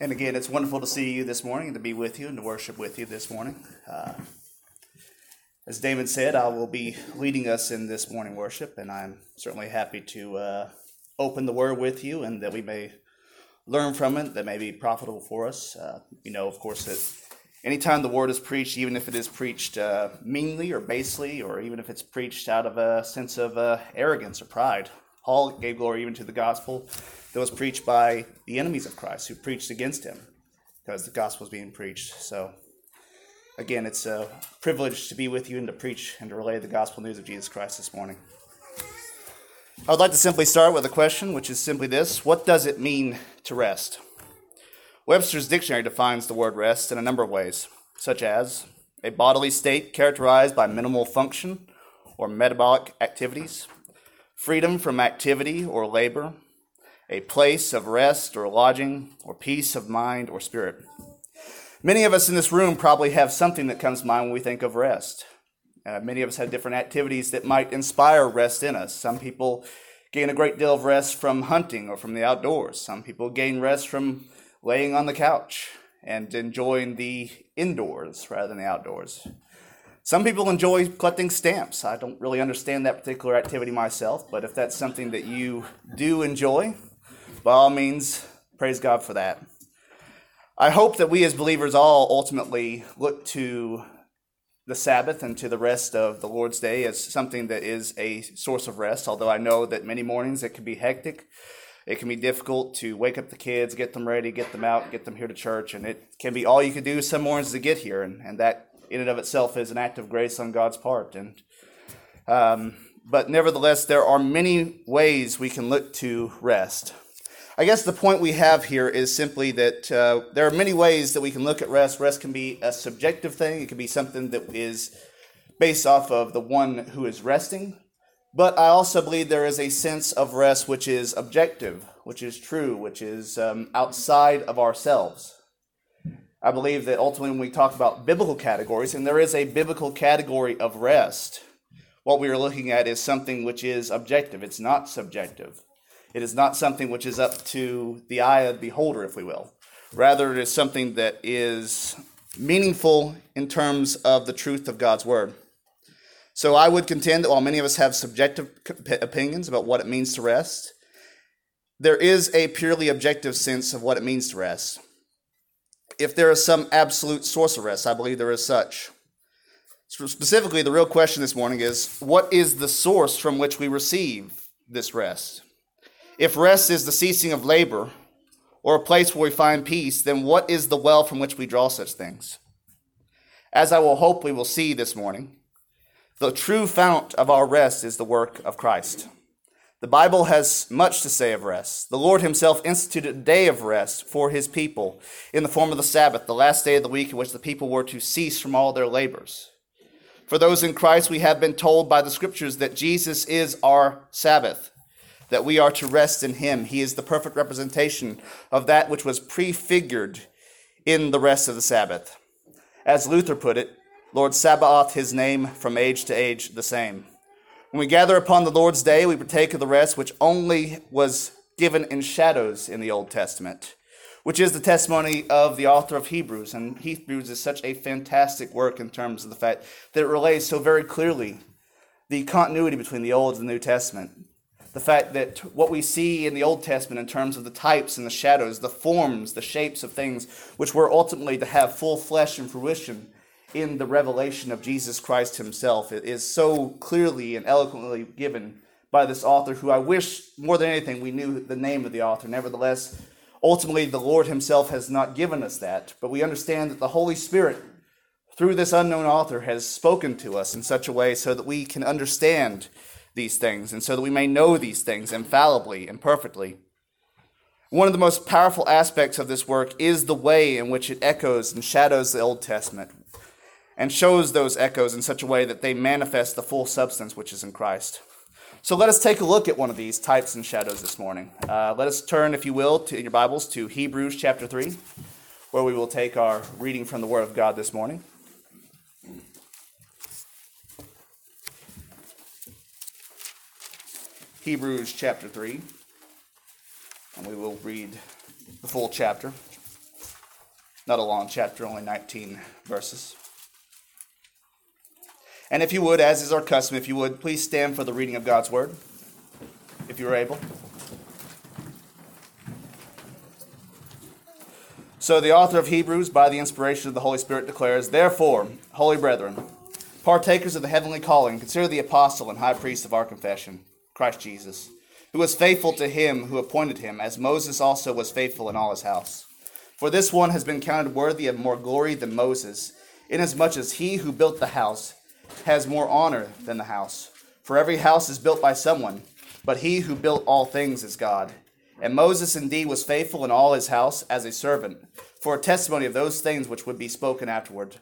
And again, it's wonderful to see you this morning and to be with you and to worship with you this morning. Uh, as Damon said, I will be leading us in this morning worship, and I'm certainly happy to uh, open the Word with you and that we may learn from it, that may be profitable for us. Uh, you know, of course, that anytime the Word is preached, even if it is preached uh, meanly or basely, or even if it's preached out of a sense of uh, arrogance or pride, Paul gave glory even to the gospel that was preached by the enemies of Christ who preached against him because the gospel was being preached. So, again, it's a privilege to be with you and to preach and to relay the gospel news of Jesus Christ this morning. I would like to simply start with a question, which is simply this What does it mean to rest? Webster's dictionary defines the word rest in a number of ways, such as a bodily state characterized by minimal function or metabolic activities, freedom from activity or labor, a place of rest or lodging, or peace of mind or spirit. Many of us in this room probably have something that comes to mind when we think of rest. Uh, many of us have different activities that might inspire rest in us. Some people gain a great deal of rest from hunting or from the outdoors. Some people gain rest from laying on the couch and enjoying the indoors rather than the outdoors. Some people enjoy collecting stamps. I don't really understand that particular activity myself, but if that's something that you do enjoy, by all means, praise God for that. I hope that we as believers all ultimately look to the Sabbath and to the rest of the Lord's Day as something that is a source of rest, although I know that many mornings it can be hectic. It can be difficult to wake up the kids, get them ready, get them out, get them here to church, and it can be all you can do some mornings to get here, and, and that in and of itself is an act of grace on God's part. And um, but nevertheless, there are many ways we can look to rest. I guess the point we have here is simply that uh, there are many ways that we can look at rest. Rest can be a subjective thing, it can be something that is based off of the one who is resting. But I also believe there is a sense of rest which is objective, which is true, which is um, outside of ourselves. I believe that ultimately, when we talk about biblical categories, and there is a biblical category of rest, what we are looking at is something which is objective, it's not subjective. It is not something which is up to the eye of the beholder, if we will. Rather, it is something that is meaningful in terms of the truth of God's word. So I would contend that while many of us have subjective opinions about what it means to rest, there is a purely objective sense of what it means to rest. If there is some absolute source of rest, I believe there is such. Specifically, the real question this morning is what is the source from which we receive this rest? If rest is the ceasing of labor, or a place where we find peace, then what is the well from which we draw such things? As I will hope we will see this morning, the true fount of our rest is the work of Christ. The Bible has much to say of rest. The Lord Himself instituted a day of rest for His people in the form of the Sabbath, the last day of the week in which the people were to cease from all their labors. For those in Christ, we have been told by the Scriptures that Jesus is our Sabbath that we are to rest in him. He is the perfect representation of that which was prefigured in the rest of the Sabbath. As Luther put it, Lord Sabaoth, his name from age to age the same. When we gather upon the Lord's day, we partake of the rest which only was given in shadows in the Old Testament, which is the testimony of the author of Hebrews. And Hebrews is such a fantastic work in terms of the fact that it relays so very clearly the continuity between the Old and the New Testament the fact that what we see in the Old Testament in terms of the types and the shadows, the forms, the shapes of things, which were ultimately to have full flesh and fruition in the revelation of Jesus Christ himself, it is so clearly and eloquently given by this author, who I wish more than anything we knew the name of the author. Nevertheless, ultimately, the Lord himself has not given us that, but we understand that the Holy Spirit, through this unknown author, has spoken to us in such a way so that we can understand these things, and so that we may know these things infallibly and perfectly. One of the most powerful aspects of this work is the way in which it echoes and shadows the Old Testament and shows those echoes in such a way that they manifest the full substance which is in Christ. So let us take a look at one of these types and shadows this morning. Uh, let us turn, if you will, to your Bibles to Hebrews chapter 3, where we will take our reading from the Word of God this morning. Hebrews chapter 3, and we will read the full chapter. Not a long chapter, only 19 verses. And if you would, as is our custom, if you would, please stand for the reading of God's word, if you are able. So, the author of Hebrews, by the inspiration of the Holy Spirit, declares Therefore, holy brethren, partakers of the heavenly calling, consider the apostle and high priest of our confession, Christ Jesus, who was faithful to him who appointed him, as Moses also was faithful in all his house. For this one has been counted worthy of more glory than Moses, inasmuch as he who built the house has more honor than the house. For every house is built by someone, but he who built all things is God. And Moses indeed was faithful in all his house as a servant, for a testimony of those things which would be spoken afterward.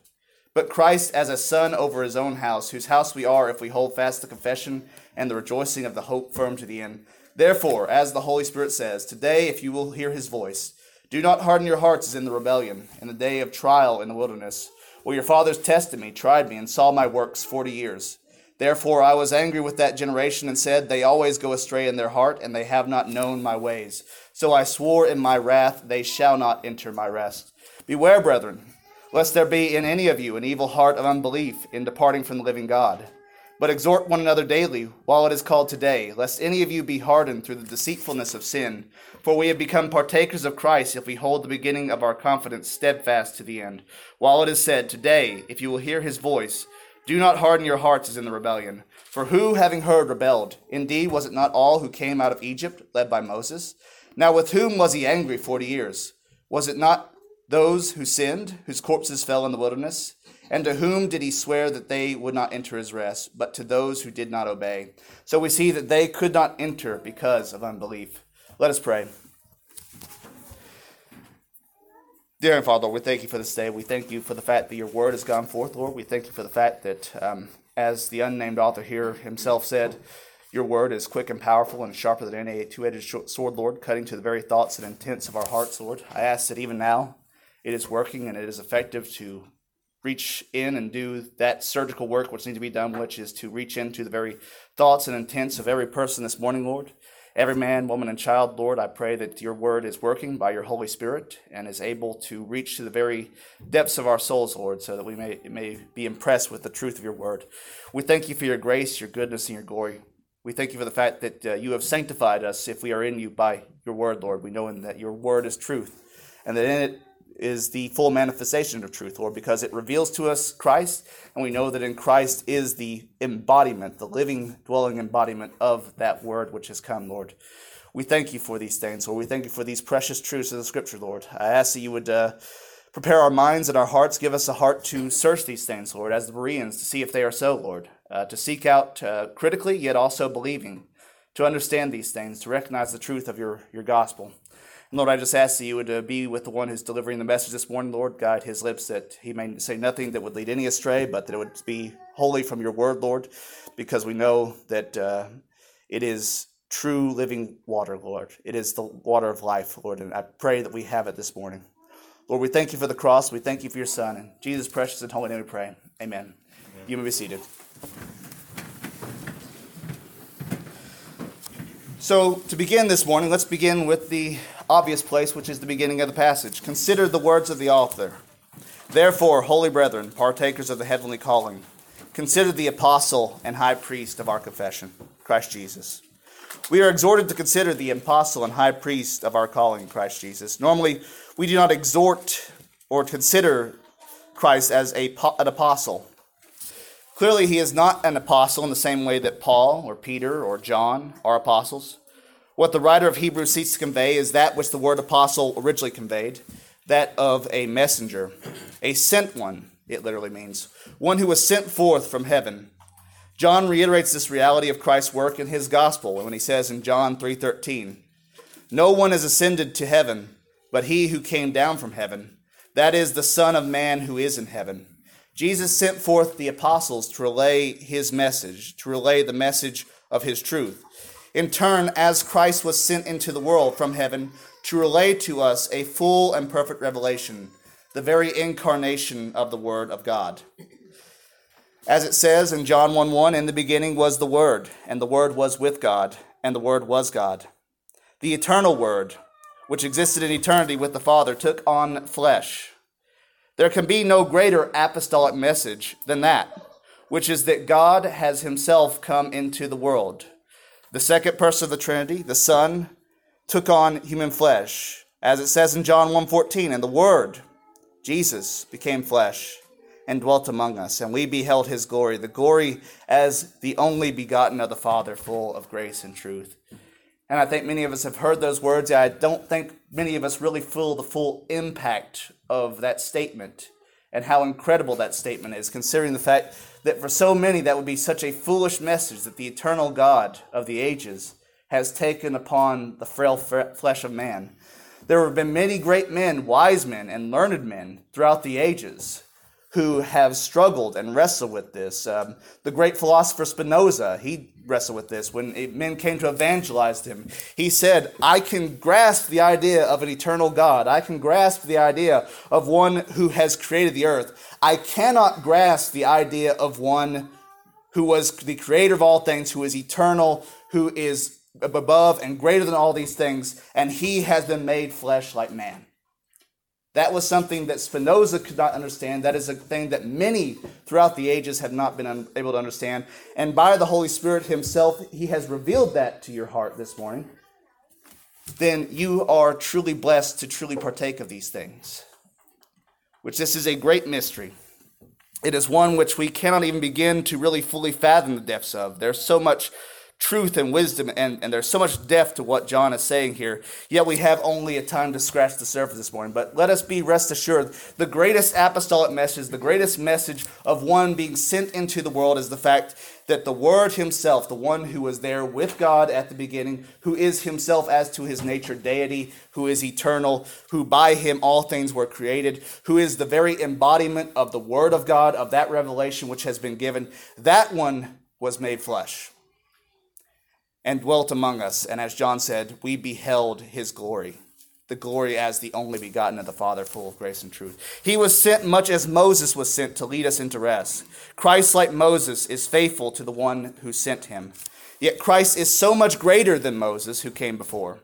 But Christ as a son over his own house, whose house we are if we hold fast the confession and the rejoicing of the hope firm to the end. Therefore, as the Holy Spirit says, today if you will hear his voice, do not harden your hearts as in the rebellion, in the day of trial in the wilderness, where your fathers tested me, tried me, and saw my works forty years. Therefore I was angry with that generation and said, They always go astray in their heart, and they have not known my ways. So I swore in my wrath, They shall not enter my rest. Beware, brethren, lest there be in any of you an evil heart of unbelief in departing from the living God. But exhort one another daily, while it is called today, lest any of you be hardened through the deceitfulness of sin. For we have become partakers of Christ if we hold the beginning of our confidence steadfast to the end. While it is said, Today, if you will hear his voice, do not harden your hearts as in the rebellion. For who, having heard, rebelled? Indeed, was it not all who came out of Egypt, led by Moses? Now, with whom was he angry forty years? Was it not those who sinned, whose corpses fell in the wilderness? And to whom did he swear that they would not enter his rest, but to those who did not obey? So we see that they could not enter because of unbelief. Let us pray. Dear and Father, we thank you for this day. We thank you for the fact that your word has gone forth, Lord. We thank you for the fact that, um, as the unnamed author here himself said, your word is quick and powerful and sharper than any two edged sword, Lord, cutting to the very thoughts and intents of our hearts, Lord. I ask that even now it is working and it is effective to reach in and do that surgical work which needs to be done, which is to reach into the very thoughts and intents of every person this morning, Lord. Every man, woman, and child, Lord, I pray that your word is working by your Holy Spirit and is able to reach to the very depths of our souls, Lord, so that we may, may be impressed with the truth of your word. We thank you for your grace, your goodness, and your glory. We thank you for the fact that uh, you have sanctified us if we are in you by your word, Lord. We know that your word is truth and that in it is the full manifestation of truth, Lord, because it reveals to us Christ, and we know that in Christ is the embodiment, the living, dwelling embodiment of that word which has come, Lord. We thank you for these things, Lord. We thank you for these precious truths of the Scripture, Lord. I ask that you would uh, prepare our minds and our hearts, give us a heart to search these things, Lord, as the Bereans, to see if they are so, Lord, uh, to seek out uh, critically, yet also believing, to understand these things, to recognize the truth of your, your gospel. Lord, I just ask that you would uh, be with the one who's delivering the message this morning, Lord. Guide his lips that he may say nothing that would lead any astray, but that it would be wholly from your word, Lord, because we know that uh, it is true living water, Lord. It is the water of life, Lord, and I pray that we have it this morning. Lord, we thank you for the cross. We thank you for your Son. And Jesus' precious and holy name we pray. Amen. Amen. You may be seated. So, to begin this morning, let's begin with the obvious place, which is the beginning of the passage. Consider the words of the author. Therefore, holy brethren, partakers of the heavenly calling, consider the apostle and high priest of our confession, Christ Jesus. We are exhorted to consider the apostle and high priest of our calling, Christ Jesus. Normally, we do not exhort or consider Christ as a, an apostle. Clearly, he is not an apostle in the same way that Paul or Peter or John are apostles. What the writer of Hebrews seeks to convey is that which the word apostle originally conveyed that of a messenger, a sent one, it literally means, one who was sent forth from heaven. John reiterates this reality of Christ's work in his gospel when he says in John 3:13, "No one has ascended to heaven but he who came down from heaven, that is the Son of man who is in heaven." Jesus sent forth the apostles to relay his message, to relay the message of his truth. In turn, as Christ was sent into the world from heaven to relay to us a full and perfect revelation, the very incarnation of the Word of God. As it says in John 1 1, in the beginning was the Word, and the Word was with God, and the Word was God. The eternal Word, which existed in eternity with the Father, took on flesh There can be no greater apostolic message than that, which is that God has himself come into the world. The second person of the Trinity, the Son, took on human flesh, as it says in John 1:14, and the word Jesus became flesh and dwelt among us, and we beheld his glory, the glory as the only begotten of the Father, full of grace and truth. And I think many of us have heard those words. I don't think many of us really feel the full impact of that statement and how incredible that statement is, considering the fact that for so many that would be such a foolish message that the eternal God of the ages has taken upon the frail flesh of man. There have been many great men, wise men, and learned men throughout the ages who have struggled and wrestled with this. Um, the great philosopher Spinoza, he wrestled with this when men came to evangelize him. He said, I can grasp the idea of an eternal God. I can grasp the idea of one who has created the earth. I cannot grasp the idea of one who was the creator of all things, who is eternal, who is above and greater than all these things, and he has been made flesh like man. That was something that Spinoza could not understand. That is a thing that many throughout the ages have not been able to understand. And by the Holy Spirit Himself, He has revealed that to your heart this morning. Then you are truly blessed to truly partake of these things. Which this is a great mystery. It is one which we cannot even begin to really fully fathom the depths of. There's so much truth and wisdom, and, and there's so much depth to what John is saying here. Yet we have only a time to scratch the surface this morning. But let us be rest assured the greatest apostolic message, the greatest message of one being sent into the world is the fact that the Word Himself, the one who was there with God at the beginning, who is Himself as to His nature deity, who is eternal, who by Him all things were created, who is the very embodiment of the Word of God, of that revelation which has been given, that one was made flesh and dwelt among us. And as John said, we beheld his glory, the glory as the only begotten of the Father, full of grace and truth. He was sent much as Moses was sent to lead us into rest. Christ, like Moses, is faithful to the one who sent him. Yet Christ is so much greater than Moses, who came before.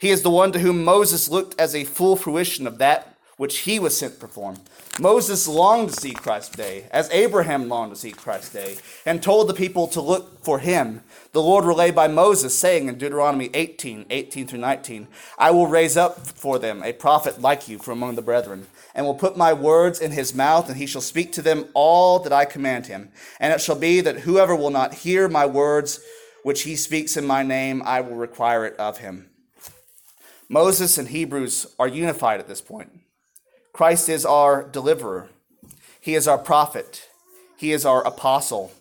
He is the one to whom Moses looked as a full fruition of that which he was sent to perform. Moses longed to see Christ's day, as Abraham longed to see Christ's day, and told the people to look for him. The Lord relayed by Moses, saying in Deuteronomy 18, 18 through 19, I will raise up for them a prophet like you from among the brethren, and will put my words in his mouth, and he shall speak to them all that I command him. And it shall be that whoever will not hear my words, which he speaks in my name, I will require it of him. Moses and Hebrews are unified at this point. Christ is our deliverer, He is our prophet, He is our apostle.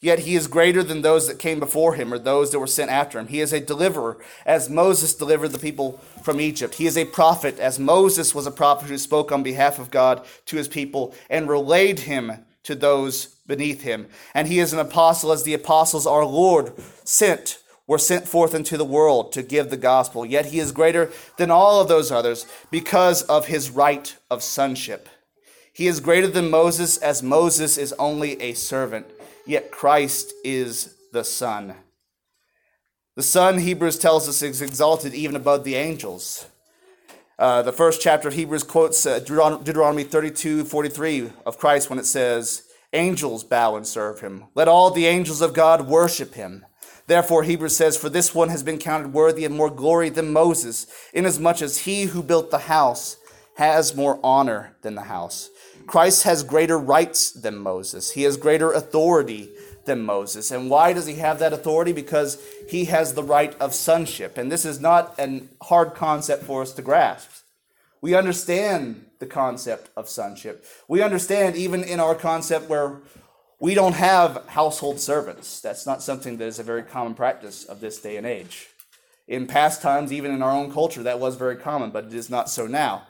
Yet he is greater than those that came before him or those that were sent after him. He is a deliverer, as Moses delivered the people from Egypt. He is a prophet, as Moses was a prophet who spoke on behalf of God to his people and relayed him to those beneath him. And he is an apostle, as the apostles our Lord sent were sent forth into the world to give the gospel. Yet he is greater than all of those others because of his right of sonship. He is greater than Moses, as Moses is only a servant, yet Christ is the Son. The Son, Hebrews tells us, is exalted even above the angels. Uh, the first chapter of Hebrews quotes uh, Deuteronomy 32 43 of Christ when it says, Angels bow and serve him. Let all the angels of God worship him. Therefore, Hebrews says, For this one has been counted worthy of more glory than Moses, inasmuch as he who built the house has more honor than the house. Christ has greater rights than Moses, he has greater authority than Moses. And why does he have that authority? Because he has the right of sonship. And this is not a hard concept for us to grasp. We understand the concept of sonship. We understand, even in our concept where we don't have household servants. That's not something that is a very common practice of this day and age. In past times, even in our own culture, that was very common, but it is not so now.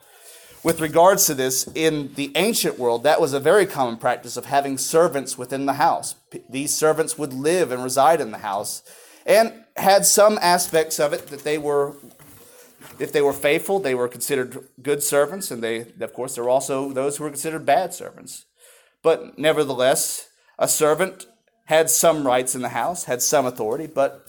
With regards to this, in the ancient world, that was a very common practice of having servants within the house. These servants would live and reside in the house and had some aspects of it that they were, if they were faithful, they were considered good servants, and they, of course, there were also those who were considered bad servants. But nevertheless, a servant had some rights in the house, had some authority, but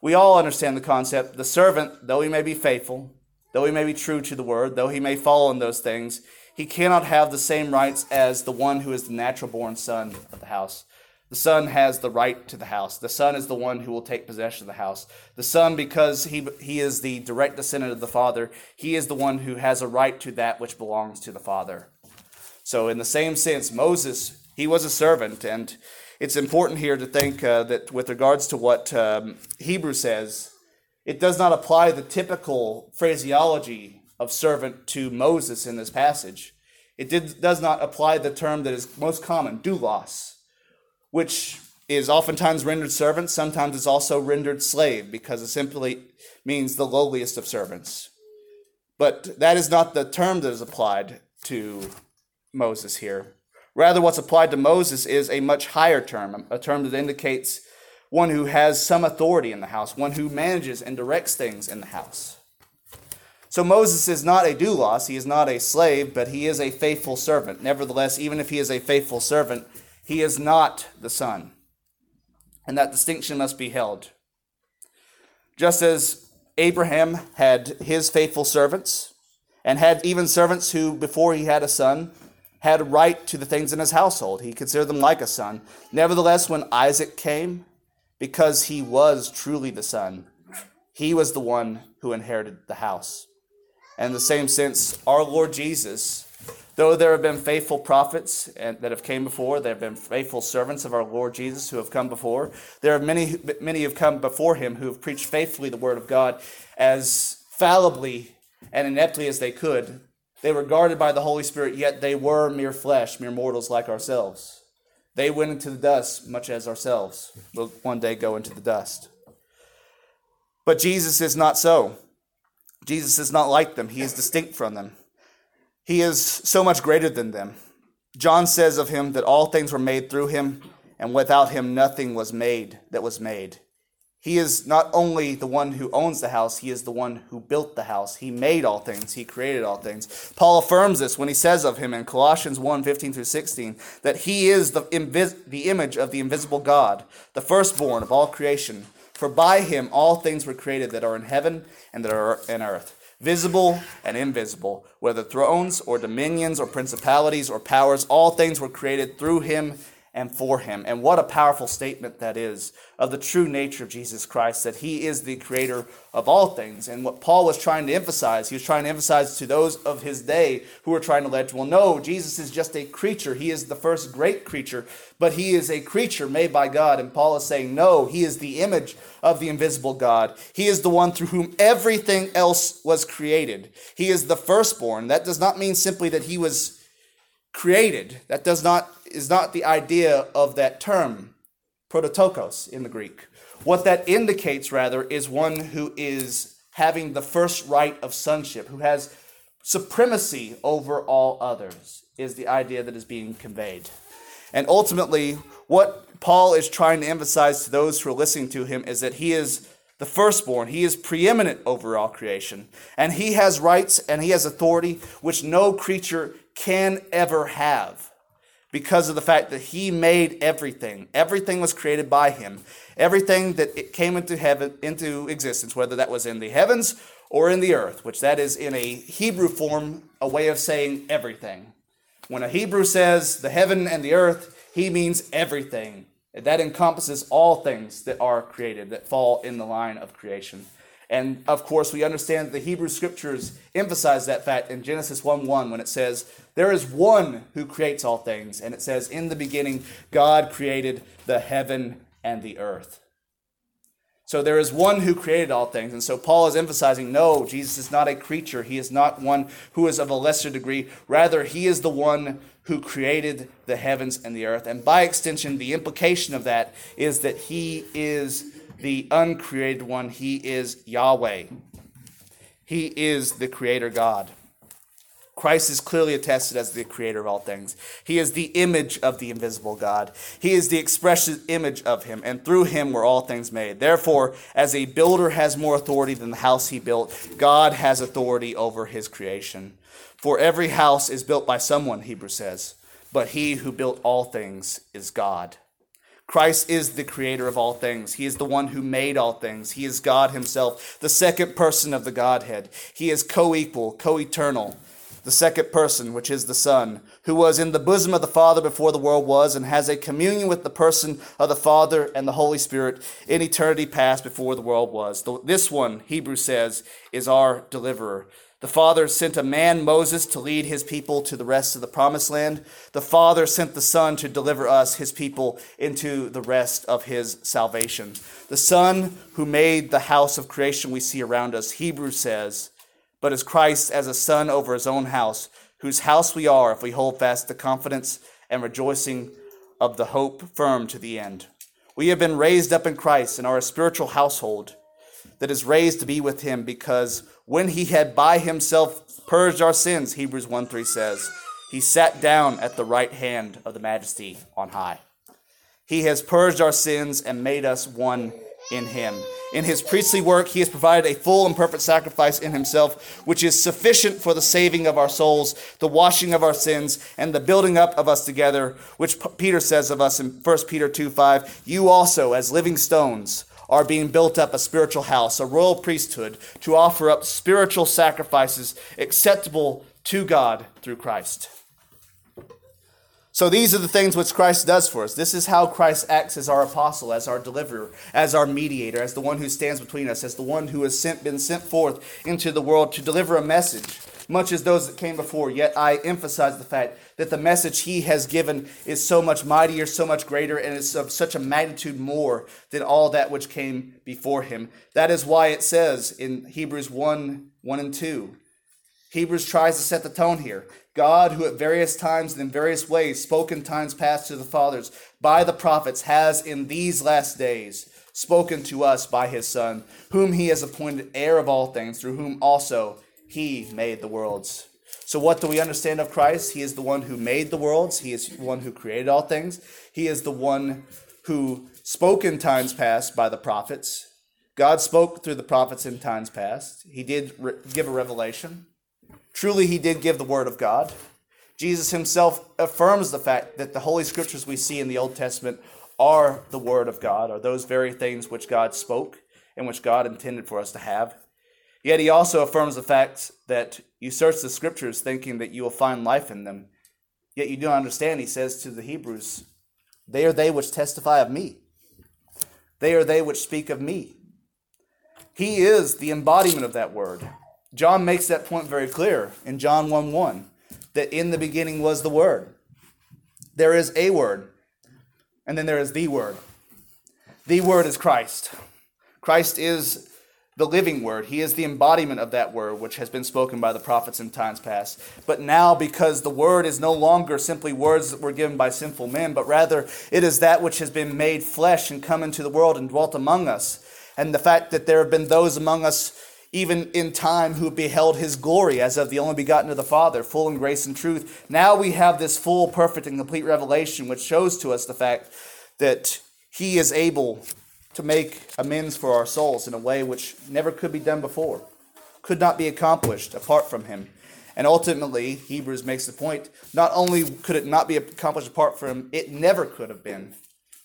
we all understand the concept. The servant, though he may be faithful, though he may be true to the word, though he may follow in those things, he cannot have the same rights as the one who is the natural born son of the house. The son has the right to the house. The son is the one who will take possession of the house. The son, because he, he is the direct descendant of the father, he is the one who has a right to that which belongs to the father. So, in the same sense, Moses, he was a servant. And it's important here to think uh, that with regards to what um, Hebrew says, it does not apply the typical phraseology of servant to Moses in this passage. It did, does not apply the term that is most common, doulos which is oftentimes rendered servant, sometimes it's also rendered slave because it simply means the lowliest of servants. But that is not the term that is applied to Moses here. Rather, what's applied to Moses is a much higher term, a term that indicates one who has some authority in the house, one who manages and directs things in the house. So Moses is not a doulos, he is not a slave, but he is a faithful servant. Nevertheless, even if he is a faithful servant, he is not the Son. And that distinction must be held. Just as Abraham had his faithful servants, and had even servants who, before he had a son, had right to the things in his household. He considered them like a son. Nevertheless, when Isaac came, because he was truly the son, he was the one who inherited the house. And in the same sense, our Lord Jesus Though there have been faithful prophets that have came before, there have been faithful servants of our Lord Jesus who have come before. There are many, many who have come before him who have preached faithfully the word of God as fallibly and ineptly as they could. They were guarded by the Holy Spirit, yet they were mere flesh, mere mortals like ourselves. They went into the dust, much as ourselves will one day go into the dust. But Jesus is not so. Jesus is not like them. He is distinct from them. He is so much greater than them. John says of him that all things were made through him, and without him nothing was made that was made. He is not only the one who owns the house, he is the one who built the house. He made all things, he created all things. Paul affirms this when he says of him in Colossians 1 15 through 16 that he is the, invis- the image of the invisible God, the firstborn of all creation. For by him all things were created that are in heaven and that are in earth visible and invisible, whether thrones or dominions or principalities or powers, all things were created through him and for him. And what a powerful statement that is of the true nature of Jesus Christ, that he is the creator of all things. And what Paul was trying to emphasize, he was trying to emphasize to those of his day who were trying to let, well, no, Jesus is just a creature. He is the first great creature, but he is a creature made by God. And Paul is saying, no, he is the image of the invisible God. He is the one through whom everything else was created. He is the firstborn. That does not mean simply that he was created. That does not is not the idea of that term, prototokos in the Greek. What that indicates, rather, is one who is having the first right of sonship, who has supremacy over all others, is the idea that is being conveyed. And ultimately, what Paul is trying to emphasize to those who are listening to him is that he is the firstborn. He is preeminent over all creation. And he has rights and he has authority which no creature can ever have because of the fact that he made everything. Everything was created by him. Everything that it came into heaven into existence, whether that was in the heavens or in the earth, which that is in a Hebrew form, a way of saying everything. When a Hebrew says the heaven and the earth, he means everything. That encompasses all things that are created, that fall in the line of creation. And of course, we understand that the Hebrew scriptures emphasize that fact in Genesis 1 1 when it says, There is one who creates all things. And it says, In the beginning, God created the heaven and the earth. So there is one who created all things. And so Paul is emphasizing no, Jesus is not a creature. He is not one who is of a lesser degree. Rather, he is the one who created the heavens and the earth. And by extension, the implication of that is that he is the uncreated one. He is Yahweh. He is the creator God. Christ is clearly attested as the creator of all things. He is the image of the invisible God. He is the express image of him, and through him were all things made. Therefore, as a builder has more authority than the house he built, God has authority over his creation. For every house is built by someone, Hebrew says, but he who built all things is God. Christ is the creator of all things. He is the one who made all things. He is God himself, the second person of the Godhead. He is co equal, co eternal. the second person, which is the Son, who was in the bosom of the Father before the world was, and has a communion with the person of the Father and the Holy Spirit in eternity past before the world was. This one, Hebrews says, is our deliverer. The Father sent a man, Moses, to lead his people to the rest of the promised land. The Father sent the Son to deliver us, his people, into the rest of his salvation. The Son who made the house of creation we see around us, Hebrews says, but as Christ as a son over his own house, whose house we are if we hold fast the confidence and rejoicing of the hope firm to the end. We have been raised up in Christ and are a spiritual household that is raised to be with him because when he had by himself purged our sins, Hebrews 1 3 says, he sat down at the right hand of the majesty on high. He has purged our sins and made us one in him. In his priestly work, he has provided a full and perfect sacrifice in himself, which is sufficient for the saving of our souls, the washing of our sins, and the building up of us together, which Peter says of us in 1 Peter 2 5. You also, as living stones, are being built up a spiritual house, a royal priesthood, to offer up spiritual sacrifices acceptable to God through Christ. So these are the things which Christ does for us. This is how Christ acts as our apostle, as our deliverer, as our mediator, as the one who stands between us, as the one who has sent, been sent forth into the world to deliver a message, much as those that came before. Yet I emphasize the fact that the message he has given is so much mightier, so much greater, and is of such a magnitude more than all that which came before him. That is why it says in Hebrews 1 1 and 2. Hebrews tries to set the tone here. God, who at various times and in various ways spoke in times past to the fathers by the prophets, has in these last days spoken to us by his Son, whom he has appointed heir of all things, through whom also he made the worlds. So, what do we understand of Christ? He is the one who made the worlds, he is the one who created all things, he is the one who spoke in times past by the prophets. God spoke through the prophets in times past. He did re- give a revelation. Truly, he did give the word of God. Jesus himself affirms the fact that the Holy Scriptures we see in the Old Testament are the word of God, are those very things which God spoke and which God intended for us to have. Yet he also affirms the fact that you search the Scriptures thinking that you will find life in them. Yet you don't understand, he says to the Hebrews, they are they which testify of me. They are they which speak of me. He is the embodiment of that word. John makes that point very clear in John 1 1 that in the beginning was the Word. There is a Word, and then there is the Word. The Word is Christ. Christ is the living Word. He is the embodiment of that Word which has been spoken by the prophets in times past. But now, because the Word is no longer simply words that were given by sinful men, but rather it is that which has been made flesh and come into the world and dwelt among us. And the fact that there have been those among us even in time who beheld his glory as of the only begotten of the Father, full in grace and truth. Now we have this full, perfect, and complete revelation, which shows to us the fact that he is able to make amends for our souls in a way which never could be done before, could not be accomplished apart from him. And ultimately, Hebrews makes the point not only could it not be accomplished apart from him, it never could have been.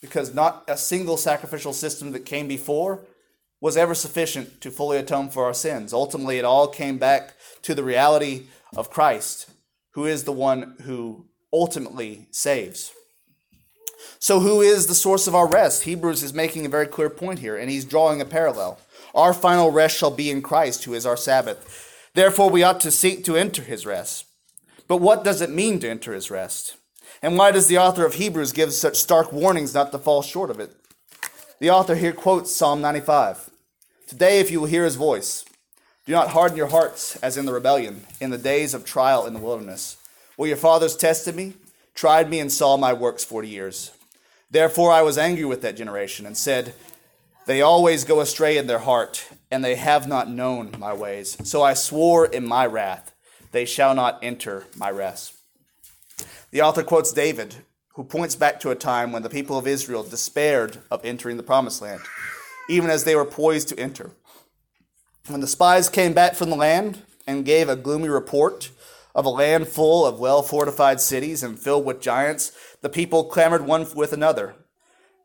Because not a single sacrificial system that came before was ever sufficient to fully atone for our sins. Ultimately, it all came back to the reality of Christ, who is the one who ultimately saves. So, who is the source of our rest? Hebrews is making a very clear point here, and he's drawing a parallel. Our final rest shall be in Christ, who is our Sabbath. Therefore, we ought to seek to enter his rest. But what does it mean to enter his rest? And why does the author of Hebrews give such stark warnings not to fall short of it? The author here quotes Psalm 95. Today, if you will hear his voice, do not harden your hearts as in the rebellion, in the days of trial in the wilderness, where your fathers tested me, tried me, and saw my works forty years. Therefore I was angry with that generation, and said, They always go astray in their heart, and they have not known my ways. So I swore in my wrath, They shall not enter my rest. The author quotes David, who points back to a time when the people of Israel despaired of entering the promised land even as they were poised to enter. When the spies came back from the land and gave a gloomy report of a land full of well fortified cities and filled with giants, the people clamored one with another.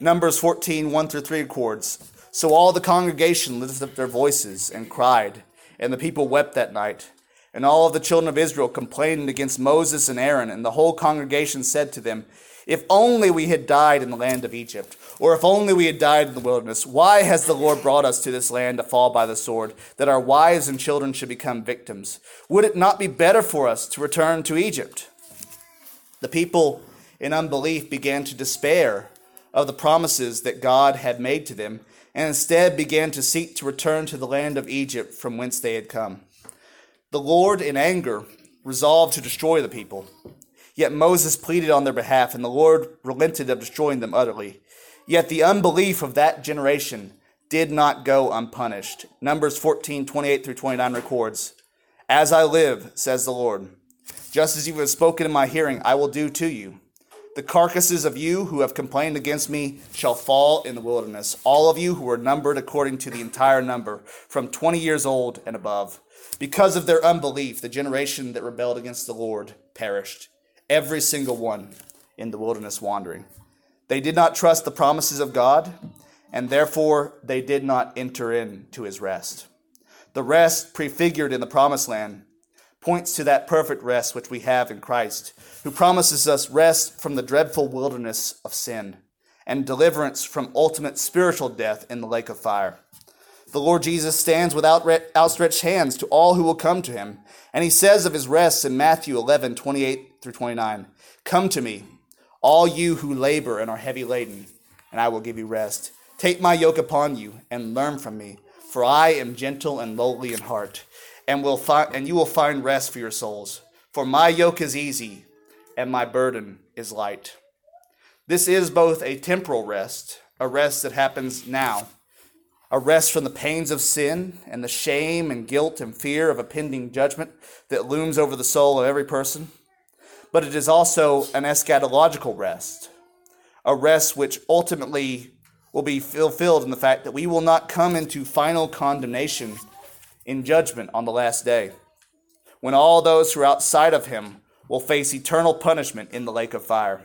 Numbers 14, 1 through 3 records. So all the congregation lifted up their voices and cried, and the people wept that night. And all of the children of Israel complained against Moses and Aaron, and the whole congregation said to them, If only we had died in the land of Egypt, or if only we had died in the wilderness. Why has the Lord brought us to this land to fall by the sword, that our wives and children should become victims? Would it not be better for us to return to Egypt? The people in unbelief began to despair of the promises that God had made to them, and instead began to seek to return to the land of Egypt from whence they had come. The Lord, in anger, resolved to destroy the people. Yet Moses pleaded on their behalf, and the Lord relented of destroying them utterly. Yet the unbelief of that generation did not go unpunished. Numbers 14, 28 through 29 records, As I live, says the Lord, just as you have spoken in my hearing, I will do to you. The carcasses of you who have complained against me shall fall in the wilderness, all of you who are numbered according to the entire number, from 20 years old and above. Because of their unbelief, the generation that rebelled against the Lord perished, every single one in the wilderness wandering. They did not trust the promises of God, and therefore they did not enter into his rest. The rest prefigured in the promised land points to that perfect rest which we have in Christ, who promises us rest from the dreadful wilderness of sin and deliverance from ultimate spiritual death in the lake of fire. The Lord Jesus stands with outstretched hands to all who will come to him. And he says of his rest in Matthew 11, 28 through 29, Come to me, all you who labor and are heavy laden, and I will give you rest. Take my yoke upon you and learn from me, for I am gentle and lowly in heart, and, will fi- and you will find rest for your souls. For my yoke is easy, and my burden is light. This is both a temporal rest, a rest that happens now a rest from the pains of sin and the shame and guilt and fear of a pending judgment that looms over the soul of every person. But it is also an eschatological rest, a rest which ultimately will be fulfilled in the fact that we will not come into final condemnation in judgment on the last day, when all those who are outside of him will face eternal punishment in the lake of fire.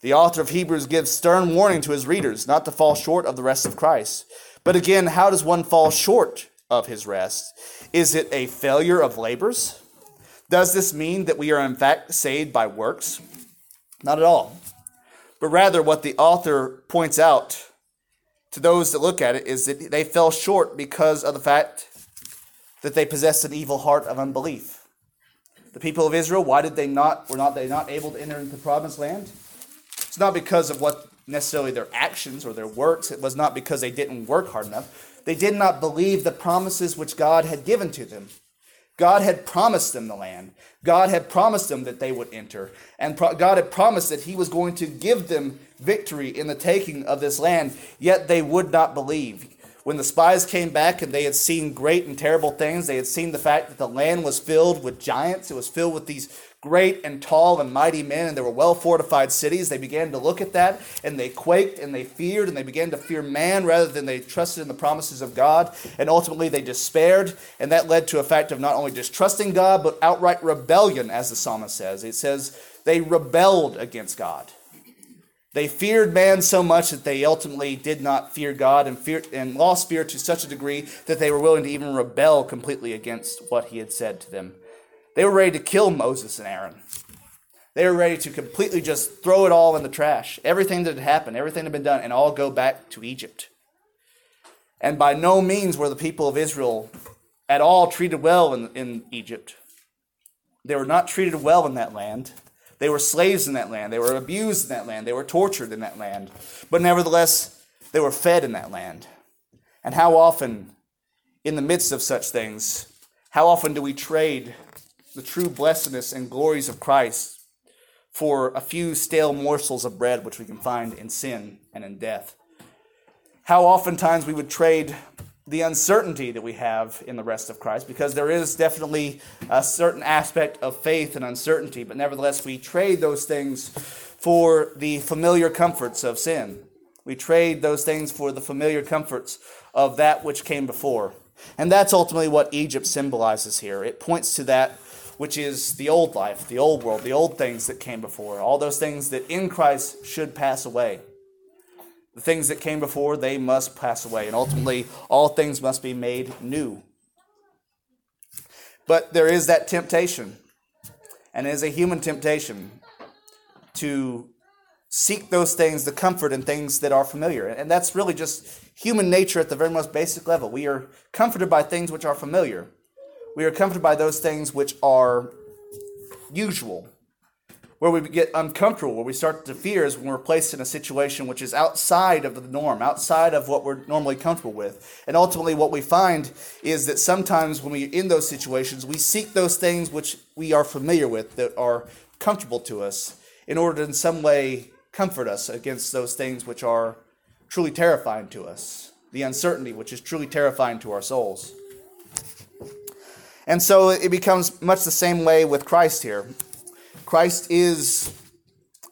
The author of Hebrews gives stern warning to his readers not to fall short of the rest of Christ but again, how does one fall short of his rest? Is it a failure of labors? Does this mean that we are in fact saved by works? Not at all. But rather, what the author points out to those that look at it is that they fell short because of the fact that they possessed an evil heart of unbelief. The people of Israel, why did they not were not they not able to enter into the promised land? It's not because of what necessarily their actions or their works. It was not because they didn't work hard enough. They did not believe the promises which God had given to them. God had promised them the land. God had promised them that they would enter. And pro- God had promised that He was going to give them victory in the taking of this land, yet they would not believe. When the spies came back and they had seen great and terrible things, they had seen the fact that the land was filled with giants, it was filled with these great and tall and mighty men, and there were well fortified cities. They began to look at that and they quaked and they feared and they began to fear man rather than they trusted in the promises of God. And ultimately they despaired, and that led to a fact of not only distrusting God, but outright rebellion, as the psalmist says. It says they rebelled against God. They feared man so much that they ultimately did not fear God and, fear, and lost fear to such a degree that they were willing to even rebel completely against what he had said to them. They were ready to kill Moses and Aaron. They were ready to completely just throw it all in the trash. Everything that had happened, everything that had been done, and all go back to Egypt. And by no means were the people of Israel at all treated well in, in Egypt. They were not treated well in that land. They were slaves in that land. They were abused in that land. They were tortured in that land. But nevertheless, they were fed in that land. And how often, in the midst of such things, how often do we trade the true blessedness and glories of Christ for a few stale morsels of bread which we can find in sin and in death. How oftentimes we would trade the uncertainty that we have in the rest of Christ, because there is definitely a certain aspect of faith and uncertainty, but nevertheless we trade those things for the familiar comforts of sin. We trade those things for the familiar comforts of that which came before. And that's ultimately what Egypt symbolizes here. It points to that which is the old life, the old world, the old things that came before, all those things that in Christ should pass away. The things that came before, they must pass away, and ultimately, all things must be made new. But there is that temptation, and it is a human temptation to seek those things, the comfort in things that are familiar. And that's really just human nature at the very most basic level. We are comforted by things which are familiar. We are comforted by those things which are usual. Where we get uncomfortable, where we start to fear, is when we're placed in a situation which is outside of the norm, outside of what we're normally comfortable with. And ultimately, what we find is that sometimes when we're in those situations, we seek those things which we are familiar with, that are comfortable to us, in order to in some way comfort us against those things which are truly terrifying to us, the uncertainty which is truly terrifying to our souls. And so it becomes much the same way with Christ here. Christ is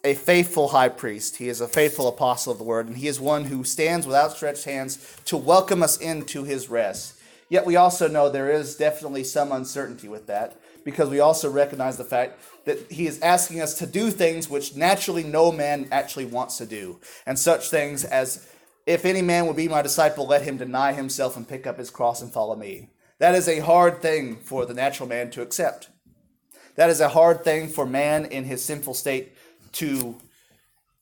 a faithful high priest. He is a faithful apostle of the word, and he is one who stands with outstretched hands to welcome us into his rest. Yet we also know there is definitely some uncertainty with that because we also recognize the fact that he is asking us to do things which naturally no man actually wants to do. And such things as, if any man will be my disciple, let him deny himself and pick up his cross and follow me. That is a hard thing for the natural man to accept. That is a hard thing for man in his sinful state to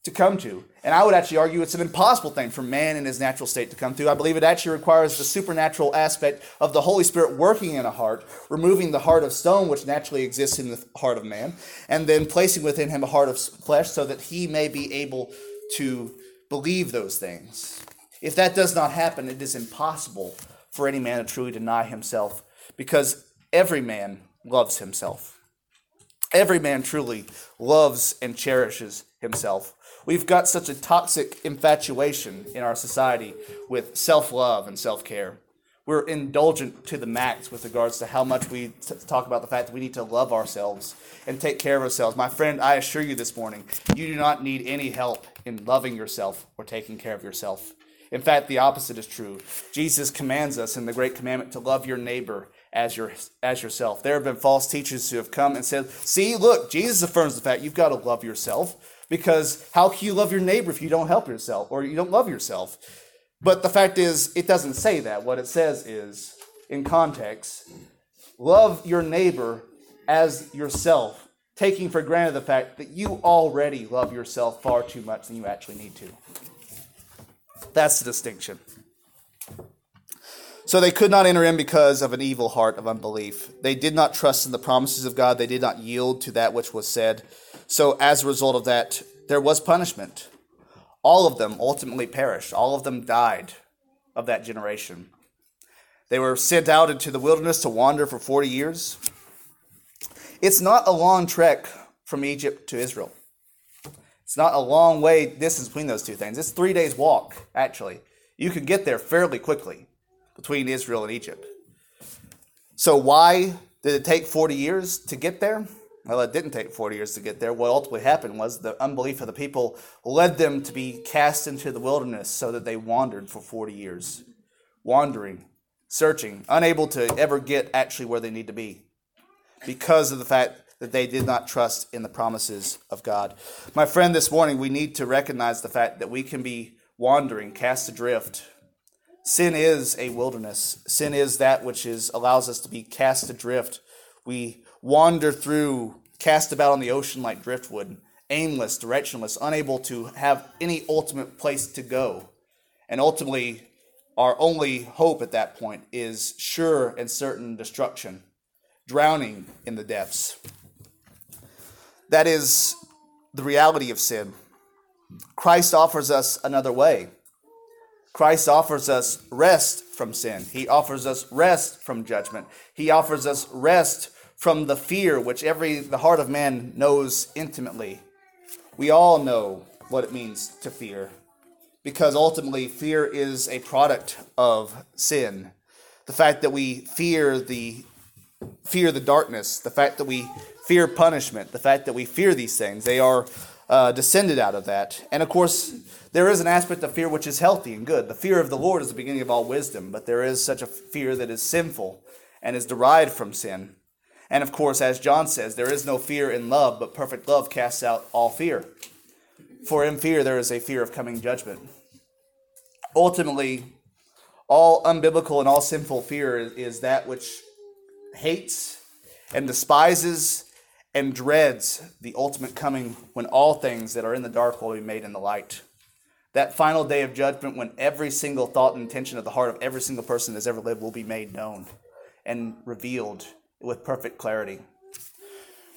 to come to. And I would actually argue it's an impossible thing for man in his natural state to come to. I believe it actually requires the supernatural aspect of the Holy Spirit working in a heart, removing the heart of stone, which naturally exists in the heart of man, and then placing within him a heart of flesh so that he may be able to believe those things. If that does not happen, it is impossible for any man to truly deny himself because every man loves himself. Every man truly loves and cherishes himself. We've got such a toxic infatuation in our society with self love and self care. We're indulgent to the max with regards to how much we t- talk about the fact that we need to love ourselves and take care of ourselves. My friend, I assure you this morning, you do not need any help in loving yourself or taking care of yourself. In fact, the opposite is true. Jesus commands us in the Great Commandment to love your neighbor as your as yourself. There have been false teachers who have come and said, "See, look, Jesus affirms the fact you've got to love yourself because how can you love your neighbor if you don't help yourself or you don't love yourself?" But the fact is, it doesn't say that. What it says is, in context, love your neighbor as yourself, taking for granted the fact that you already love yourself far too much than you actually need to. That's the distinction. So they could not enter in because of an evil heart of unbelief. They did not trust in the promises of God. They did not yield to that which was said. So as a result of that, there was punishment. All of them ultimately perished. All of them died of that generation. They were sent out into the wilderness to wander for 40 years. It's not a long trek from Egypt to Israel. It's not a long way distance between those two things. It's three days' walk, actually. You can get there fairly quickly between Israel and Egypt. So, why did it take 40 years to get there? Well, it didn't take 40 years to get there. What ultimately happened was the unbelief of the people led them to be cast into the wilderness so that they wandered for 40 years. Wandering, searching, unable to ever get actually where they need to be because of the fact that they did not trust in the promises of God. My friend, this morning we need to recognize the fact that we can be wandering, cast adrift. Sin is a wilderness. Sin is that which is allows us to be cast adrift. We wander through, cast about on the ocean like driftwood, aimless, directionless, unable to have any ultimate place to go. And ultimately, our only hope at that point is sure and certain destruction, drowning in the depths. That is the reality of sin. Christ offers us another way. Christ offers us rest from sin. He offers us rest from judgment. He offers us rest from the fear which every the heart of man knows intimately. We all know what it means to fear because ultimately fear is a product of sin. The fact that we fear the fear the darkness, the fact that we fear punishment, the fact that we fear these things, they are uh, descended out of that. And of course, there is an aspect of fear which is healthy and good. The fear of the Lord is the beginning of all wisdom, but there is such a fear that is sinful and is derived from sin. And of course, as John says, there is no fear in love, but perfect love casts out all fear. For in fear there is a fear of coming judgment. Ultimately, all unbiblical and all sinful fear is that which hates and despises and dreads the ultimate coming when all things that are in the dark will be made in the light. That final day of judgment when every single thought and intention of the heart of every single person that's ever lived will be made known and revealed with perfect clarity.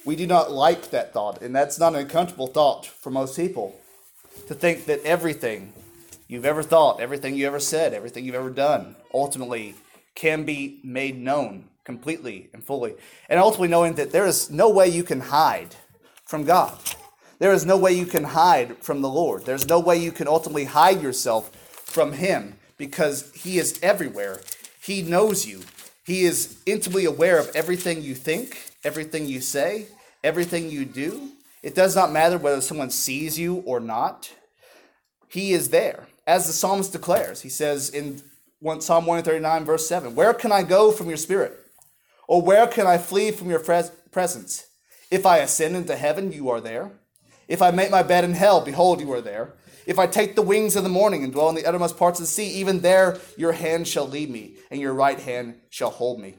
We do not like that thought, and that's not an uncomfortable thought for most people to think that everything you've ever thought, everything you ever said, everything you've ever done, ultimately can be made known completely and fully. And ultimately knowing that there is no way you can hide from God. There is no way you can hide from the Lord. There's no way you can ultimately hide yourself from Him because He is everywhere. He knows you. He is intimately aware of everything you think, everything you say, everything you do. It does not matter whether someone sees you or not. He is there. As the psalmist declares, he says in Psalm 139, verse 7 Where can I go from your spirit? Or where can I flee from your presence? If I ascend into heaven, you are there. If I make my bed in hell, behold, you are there. If I take the wings of the morning and dwell in the uttermost parts of the sea, even there your hand shall lead me, and your right hand shall hold me.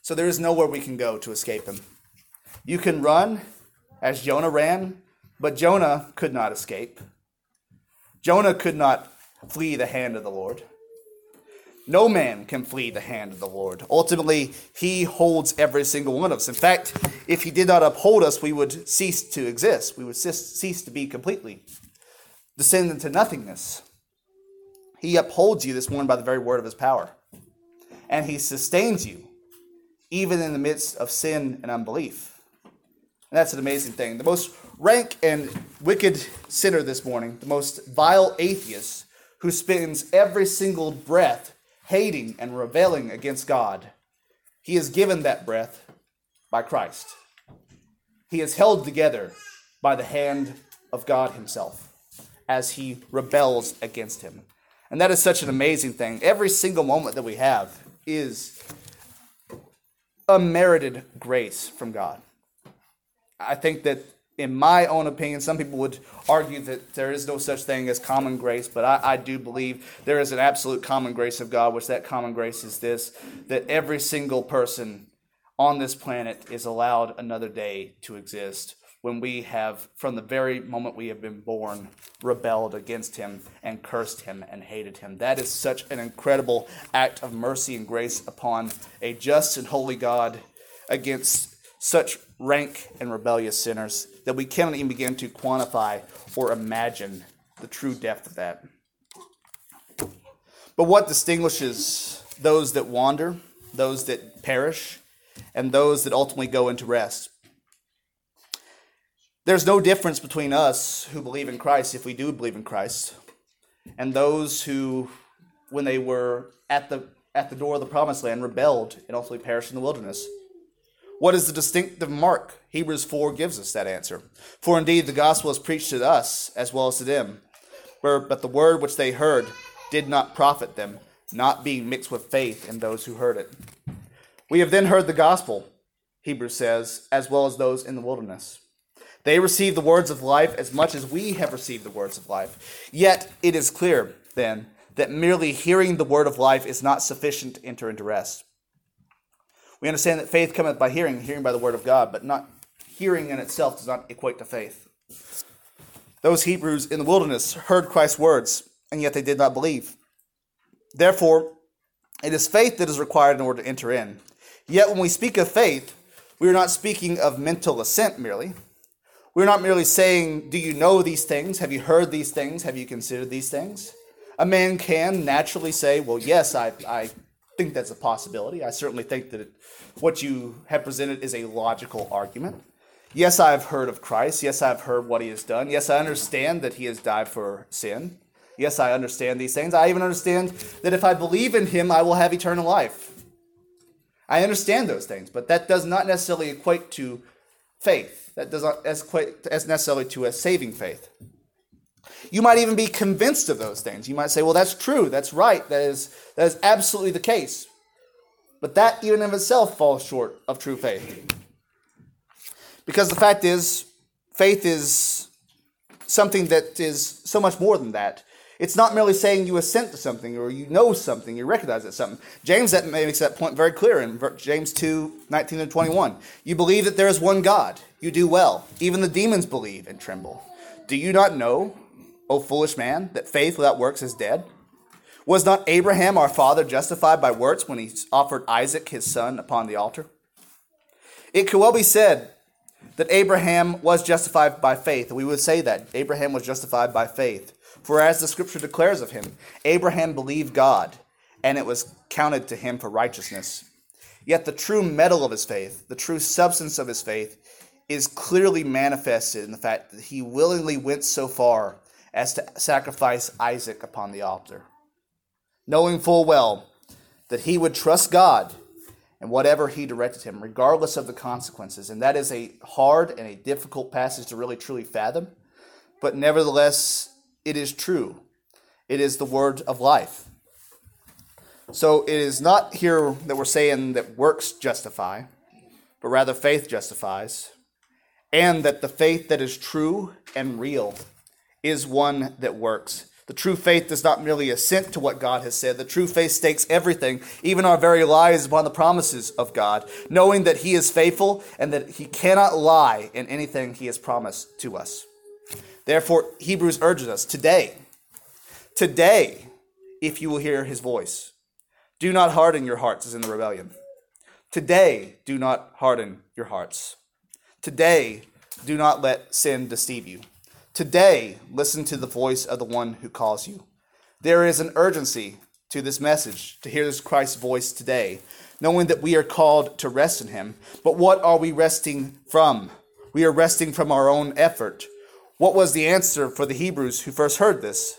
So there is nowhere we can go to escape him. You can run as Jonah ran, but Jonah could not escape. Jonah could not flee the hand of the Lord. No man can flee the hand of the Lord. Ultimately, He holds every single one of us. In fact, if He did not uphold us, we would cease to exist. We would cease to be completely descend into nothingness. He upholds you this morning by the very word of His power. And He sustains you, even in the midst of sin and unbelief. And that's an amazing thing. The most rank and wicked sinner this morning, the most vile atheist who spends every single breath hating and rebelling against God, he is given that breath by Christ. He is held together by the hand of God Himself as he rebels against Him. And that is such an amazing thing. Every single moment that we have is a merited grace from God. I think that in my own opinion, some people would argue that there is no such thing as common grace, but I, I, do believe there is an absolute common grace of God, which that common grace is this that every single person on this planet is allowed another day to exist when we have, from the very moment we have been born, rebelled against Him and cursed Him and hated Him. That is such an incredible act of mercy and grace upon a just and holy God against such rank and rebellious sinners that we cannot even begin to quantify or imagine the true depth of that. But what distinguishes those that wander, those that perish, and those that ultimately go into rest? There's no difference between us who believe in Christ, if we do believe in Christ, and those who, when they were at the at the door of the promised land, rebelled and ultimately perished in the wilderness. What is the distinctive mark? Hebrews 4 gives us that answer. For indeed the gospel is preached to us as well as to them. But the word which they heard did not profit them, not being mixed with faith in those who heard it. We have then heard the gospel, Hebrews says, as well as those in the wilderness. They received the words of life as much as we have received the words of life. Yet it is clear, then, that merely hearing the word of life is not sufficient to enter into rest. We understand that faith cometh by hearing, hearing by the word of God, but not hearing in itself does not equate to faith. Those Hebrews in the wilderness heard Christ's words, and yet they did not believe. Therefore, it is faith that is required in order to enter in. Yet when we speak of faith, we are not speaking of mental assent merely. We're not merely saying, Do you know these things? Have you heard these things? Have you considered these things? A man can naturally say, Well, yes, I, I think that's a possibility. I certainly think that what you have presented is a logical argument. Yes, I've heard of Christ. Yes, I've heard what he has done. Yes, I understand that he has died for sin. Yes, I understand these things. I even understand that if I believe in him, I will have eternal life. I understand those things, but that does not necessarily equate to faith. That does not equate as necessarily to a saving faith. You might even be convinced of those things. You might say, well, that's true, that's right, that is, that is absolutely the case. But that, even of itself, falls short of true faith. Because the fact is, faith is something that is so much more than that. It's not merely saying you assent to something or you know something, you recognize it's something. James that makes that point very clear in James 2 19 and 21. You believe that there is one God. You do well. Even the demons believe and tremble. Do you not know, O foolish man, that faith without works is dead? Was not Abraham our father justified by works when he offered Isaac his son upon the altar? It could well be said that Abraham was justified by faith. We would say that Abraham was justified by faith. For as the scripture declares of him, Abraham believed God, and it was counted to him for righteousness. Yet the true mettle of his faith, the true substance of his faith, is clearly manifested in the fact that he willingly went so far as to sacrifice Isaac upon the altar, knowing full well that he would trust God and whatever he directed him, regardless of the consequences. And that is a hard and a difficult passage to really truly fathom, but nevertheless, it is true. It is the word of life. So it is not here that we're saying that works justify, but rather faith justifies, and that the faith that is true and real is one that works. The true faith does not merely assent to what God has said. The true faith stakes everything, even our very lives, upon the promises of God, knowing that He is faithful and that He cannot lie in anything He has promised to us. Therefore, Hebrews urges us today, today, if you will hear His voice, do not harden your hearts as in the rebellion. Today, do not harden your hearts. Today, do not let sin deceive you. Today, listen to the voice of the one who calls you. There is an urgency to this message, to hear this Christ's voice today, knowing that we are called to rest in him. But what are we resting from? We are resting from our own effort. What was the answer for the Hebrews who first heard this?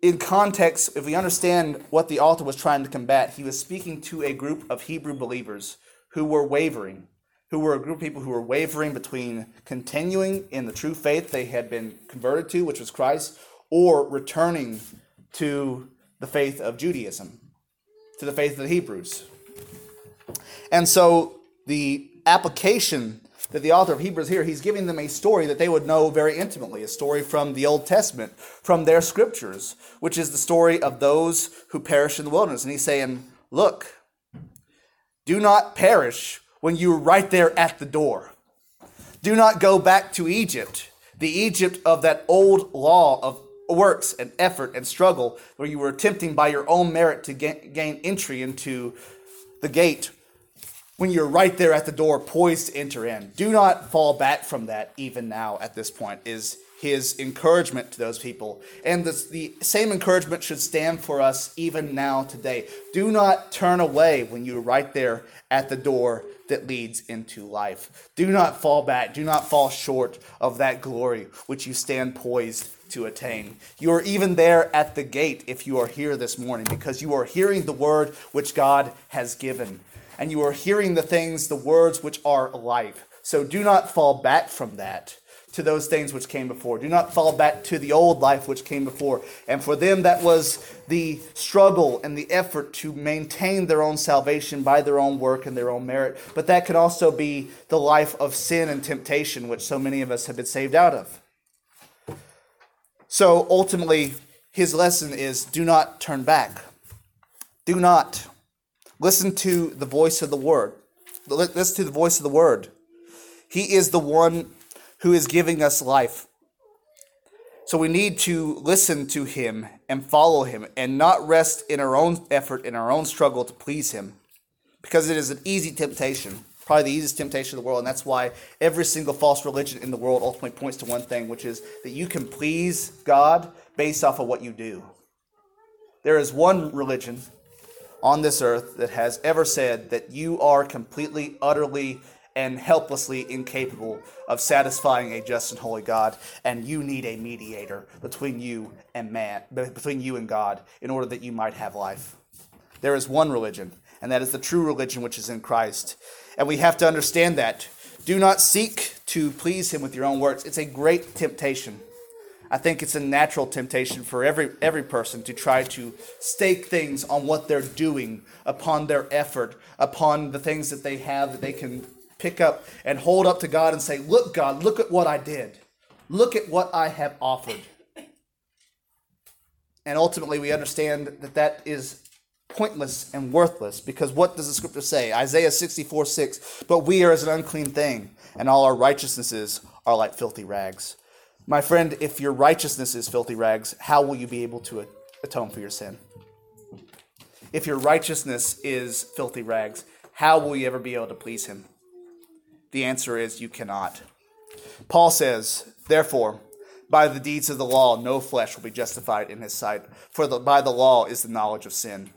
In context, if we understand what the author was trying to combat, he was speaking to a group of Hebrew believers who were wavering who were a group of people who were wavering between continuing in the true faith they had been converted to, which was Christ, or returning to the faith of Judaism, to the faith of the Hebrews. And so the application that the author of Hebrews here, he's giving them a story that they would know very intimately, a story from the Old Testament, from their scriptures, which is the story of those who perish in the wilderness. And he's saying, Look, do not perish when you were right there at the door. Do not go back to Egypt, the Egypt of that old law of works and effort and struggle, where you were attempting by your own merit to gain entry into the gate when you're right there at the door, poised to enter in. Do not fall back from that even now at this point, is his encouragement to those people. And the same encouragement should stand for us even now today. Do not turn away when you're right there at the door that leads into life. Do not fall back. Do not fall short of that glory which you stand poised to attain. You are even there at the gate if you are here this morning because you are hearing the word which God has given. And you are hearing the things, the words which are life. So do not fall back from that to those things which came before. Do not fall back to the old life which came before. And for them, that was the struggle and the effort to maintain their own salvation by their own work and their own merit. But that could also be the life of sin and temptation, which so many of us have been saved out of. So ultimately, his lesson is do not turn back. Do not. Listen to the voice of the word. Listen to the voice of the word. He is the one who is giving us life. So we need to listen to him and follow him and not rest in our own effort, in our own struggle to please him. Because it is an easy temptation, probably the easiest temptation in the world. And that's why every single false religion in the world ultimately points to one thing, which is that you can please God based off of what you do. There is one religion on this earth that has ever said that you are completely, utterly and helplessly incapable of satisfying a just and holy God, and you need a mediator between you and man, between you and God, in order that you might have life. There is one religion, and that is the true religion which is in Christ. And we have to understand that. Do not seek to please him with your own works. It's a great temptation. I think it's a natural temptation for every every person to try to stake things on what they're doing, upon their effort, upon the things that they have that they can pick up and hold up to God and say, Look, God, look at what I did. Look at what I have offered. And ultimately, we understand that that is pointless and worthless because what does the scripture say? Isaiah 64 6. But we are as an unclean thing, and all our righteousnesses are like filthy rags. My friend, if your righteousness is filthy rags, how will you be able to atone for your sin? If your righteousness is filthy rags, how will you ever be able to please him? The answer is you cannot. Paul says, Therefore, by the deeds of the law, no flesh will be justified in his sight, for the, by the law is the knowledge of sin.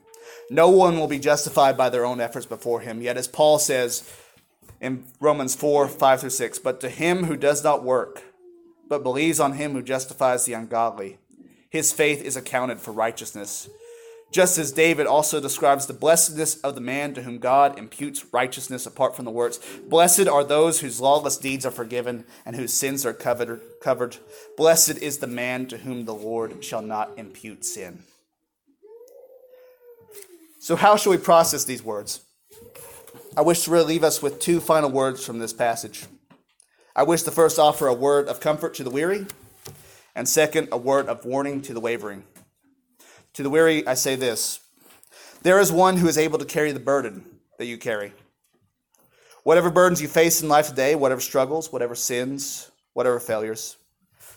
No one will be justified by their own efforts before him. Yet, as Paul says in Romans 4 5 through 6, but to him who does not work, but believes on him who justifies the ungodly, his faith is accounted for righteousness. Just as David also describes the blessedness of the man to whom God imputes righteousness apart from the works. Blessed are those whose lawless deeds are forgiven and whose sins are covered. Blessed is the man to whom the Lord shall not impute sin. So, how shall we process these words? I wish to really leave us with two final words from this passage. I wish to first offer a word of comfort to the weary, and second, a word of warning to the wavering. To the weary, I say this There is one who is able to carry the burden that you carry. Whatever burdens you face in life today, whatever struggles, whatever sins, whatever failures,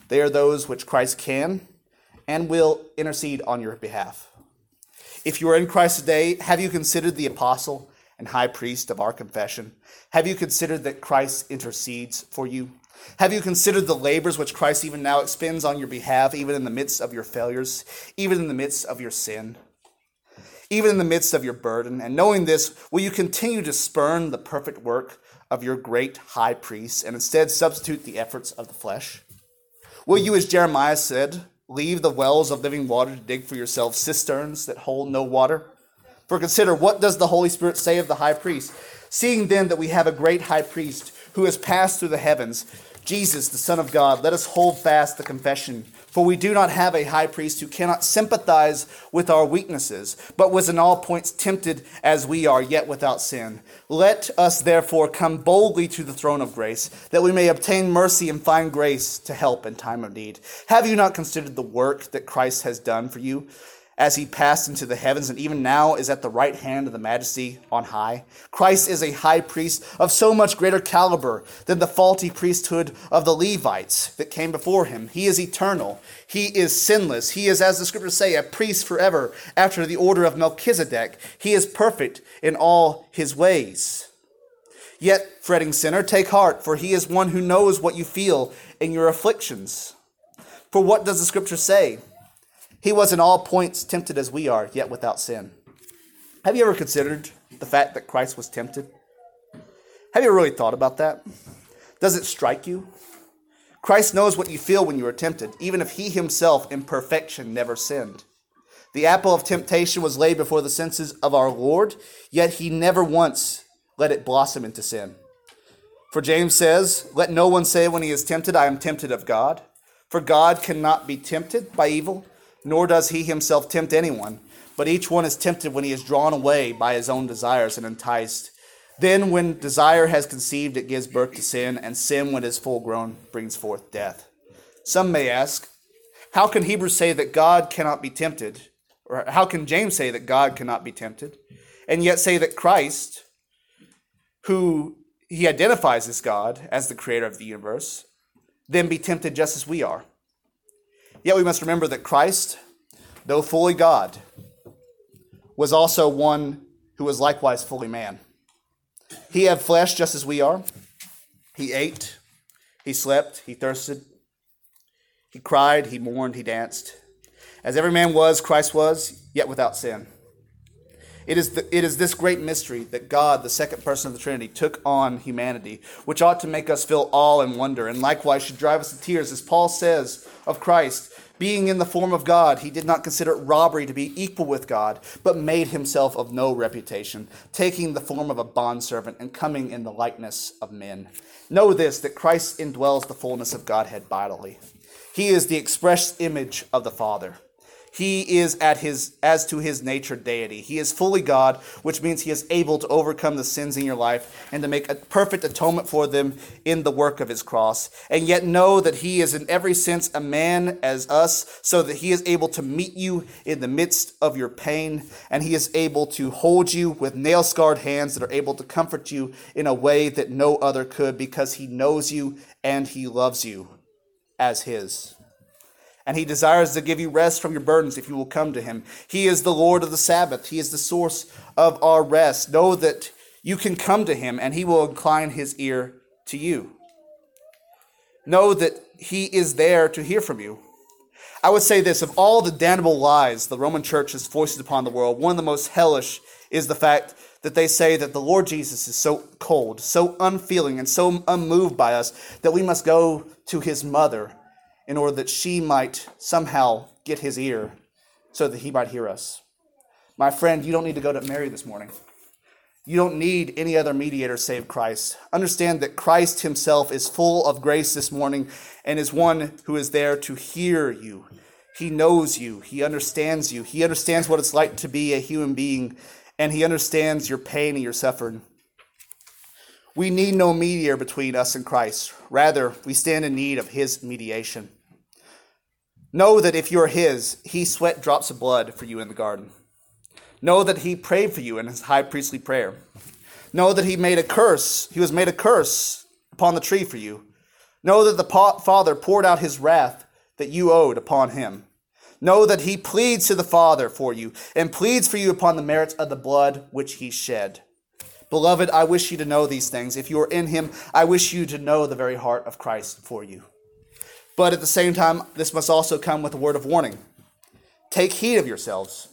they are those which Christ can and will intercede on your behalf. If you are in Christ today, have you considered the apostle and high priest of our confession? Have you considered that Christ intercedes for you? Have you considered the labors which Christ even now expends on your behalf, even in the midst of your failures, even in the midst of your sin, even in the midst of your burden? And knowing this, will you continue to spurn the perfect work of your great high priest and instead substitute the efforts of the flesh? Will you, as Jeremiah said, leave the wells of living water to dig for yourselves cisterns that hold no water? For consider, what does the Holy Spirit say of the high priest? Seeing then that we have a great high priest who has passed through the heavens, Jesus, the Son of God, let us hold fast the confession. For we do not have a high priest who cannot sympathize with our weaknesses, but was in all points tempted as we are, yet without sin. Let us therefore come boldly to the throne of grace, that we may obtain mercy and find grace to help in time of need. Have you not considered the work that Christ has done for you? As he passed into the heavens and even now is at the right hand of the majesty on high. Christ is a high priest of so much greater caliber than the faulty priesthood of the Levites that came before him. He is eternal. He is sinless. He is, as the scriptures say, a priest forever after the order of Melchizedek. He is perfect in all his ways. Yet, fretting sinner, take heart, for he is one who knows what you feel in your afflictions. For what does the scripture say? He was in all points tempted as we are, yet without sin. Have you ever considered the fact that Christ was tempted? Have you really thought about that? Does it strike you? Christ knows what you feel when you are tempted, even if he himself in perfection never sinned. The apple of temptation was laid before the senses of our Lord, yet he never once let it blossom into sin. For James says, Let no one say when he is tempted, I am tempted of God. For God cannot be tempted by evil nor does he himself tempt anyone, but each one is tempted when he is drawn away by his own desires and enticed. Then, when desire has conceived, it gives birth to sin, and sin, when it is full grown, brings forth death. Some may ask, how can Hebrews say that God cannot be tempted? Or how can James say that God cannot be tempted? And yet say that Christ, who he identifies as God, as the creator of the universe, then be tempted just as we are? Yet we must remember that Christ, though fully God, was also one who was likewise fully man. He had flesh just as we are. He ate, he slept, he thirsted, he cried, he mourned, he danced. As every man was, Christ was, yet without sin. It is, the, it is this great mystery that God, the second person of the Trinity, took on humanity, which ought to make us feel awe and wonder, and likewise should drive us to tears. As Paul says of Christ, being in the form of God, he did not consider robbery to be equal with God, but made himself of no reputation, taking the form of a bondservant and coming in the likeness of men. Know this, that Christ indwells the fullness of Godhead bodily. He is the express image of the Father. He is at his as to his nature deity. He is fully God, which means he is able to overcome the sins in your life and to make a perfect atonement for them in the work of his cross. And yet know that he is in every sense a man as us, so that he is able to meet you in the midst of your pain, and he is able to hold you with nail-scarred hands that are able to comfort you in a way that no other could because he knows you and he loves you as his and he desires to give you rest from your burdens if you will come to him. He is the Lord of the Sabbath, he is the source of our rest. Know that you can come to him and he will incline his ear to you. Know that he is there to hear from you. I would say this of all the damnable lies the Roman church has foisted upon the world, one of the most hellish is the fact that they say that the Lord Jesus is so cold, so unfeeling, and so unmoved by us that we must go to his mother in order that she might somehow get his ear so that he might hear us. My friend, you don't need to go to Mary this morning. You don't need any other mediator save Christ. Understand that Christ himself is full of grace this morning and is one who is there to hear you. He knows you, he understands you, he understands what it's like to be a human being, and he understands your pain and your suffering. We need no mediator between us and Christ. Rather, we stand in need of his mediation. Know that if you're his, he sweat drops of blood for you in the garden. Know that he prayed for you in his high priestly prayer. Know that he made a curse, he was made a curse upon the tree for you. Know that the Father poured out his wrath that you owed upon him. Know that he pleads to the Father for you and pleads for you upon the merits of the blood which he shed. Beloved, I wish you to know these things. If you are in him, I wish you to know the very heart of Christ for you. But at the same time, this must also come with a word of warning. Take heed of yourselves,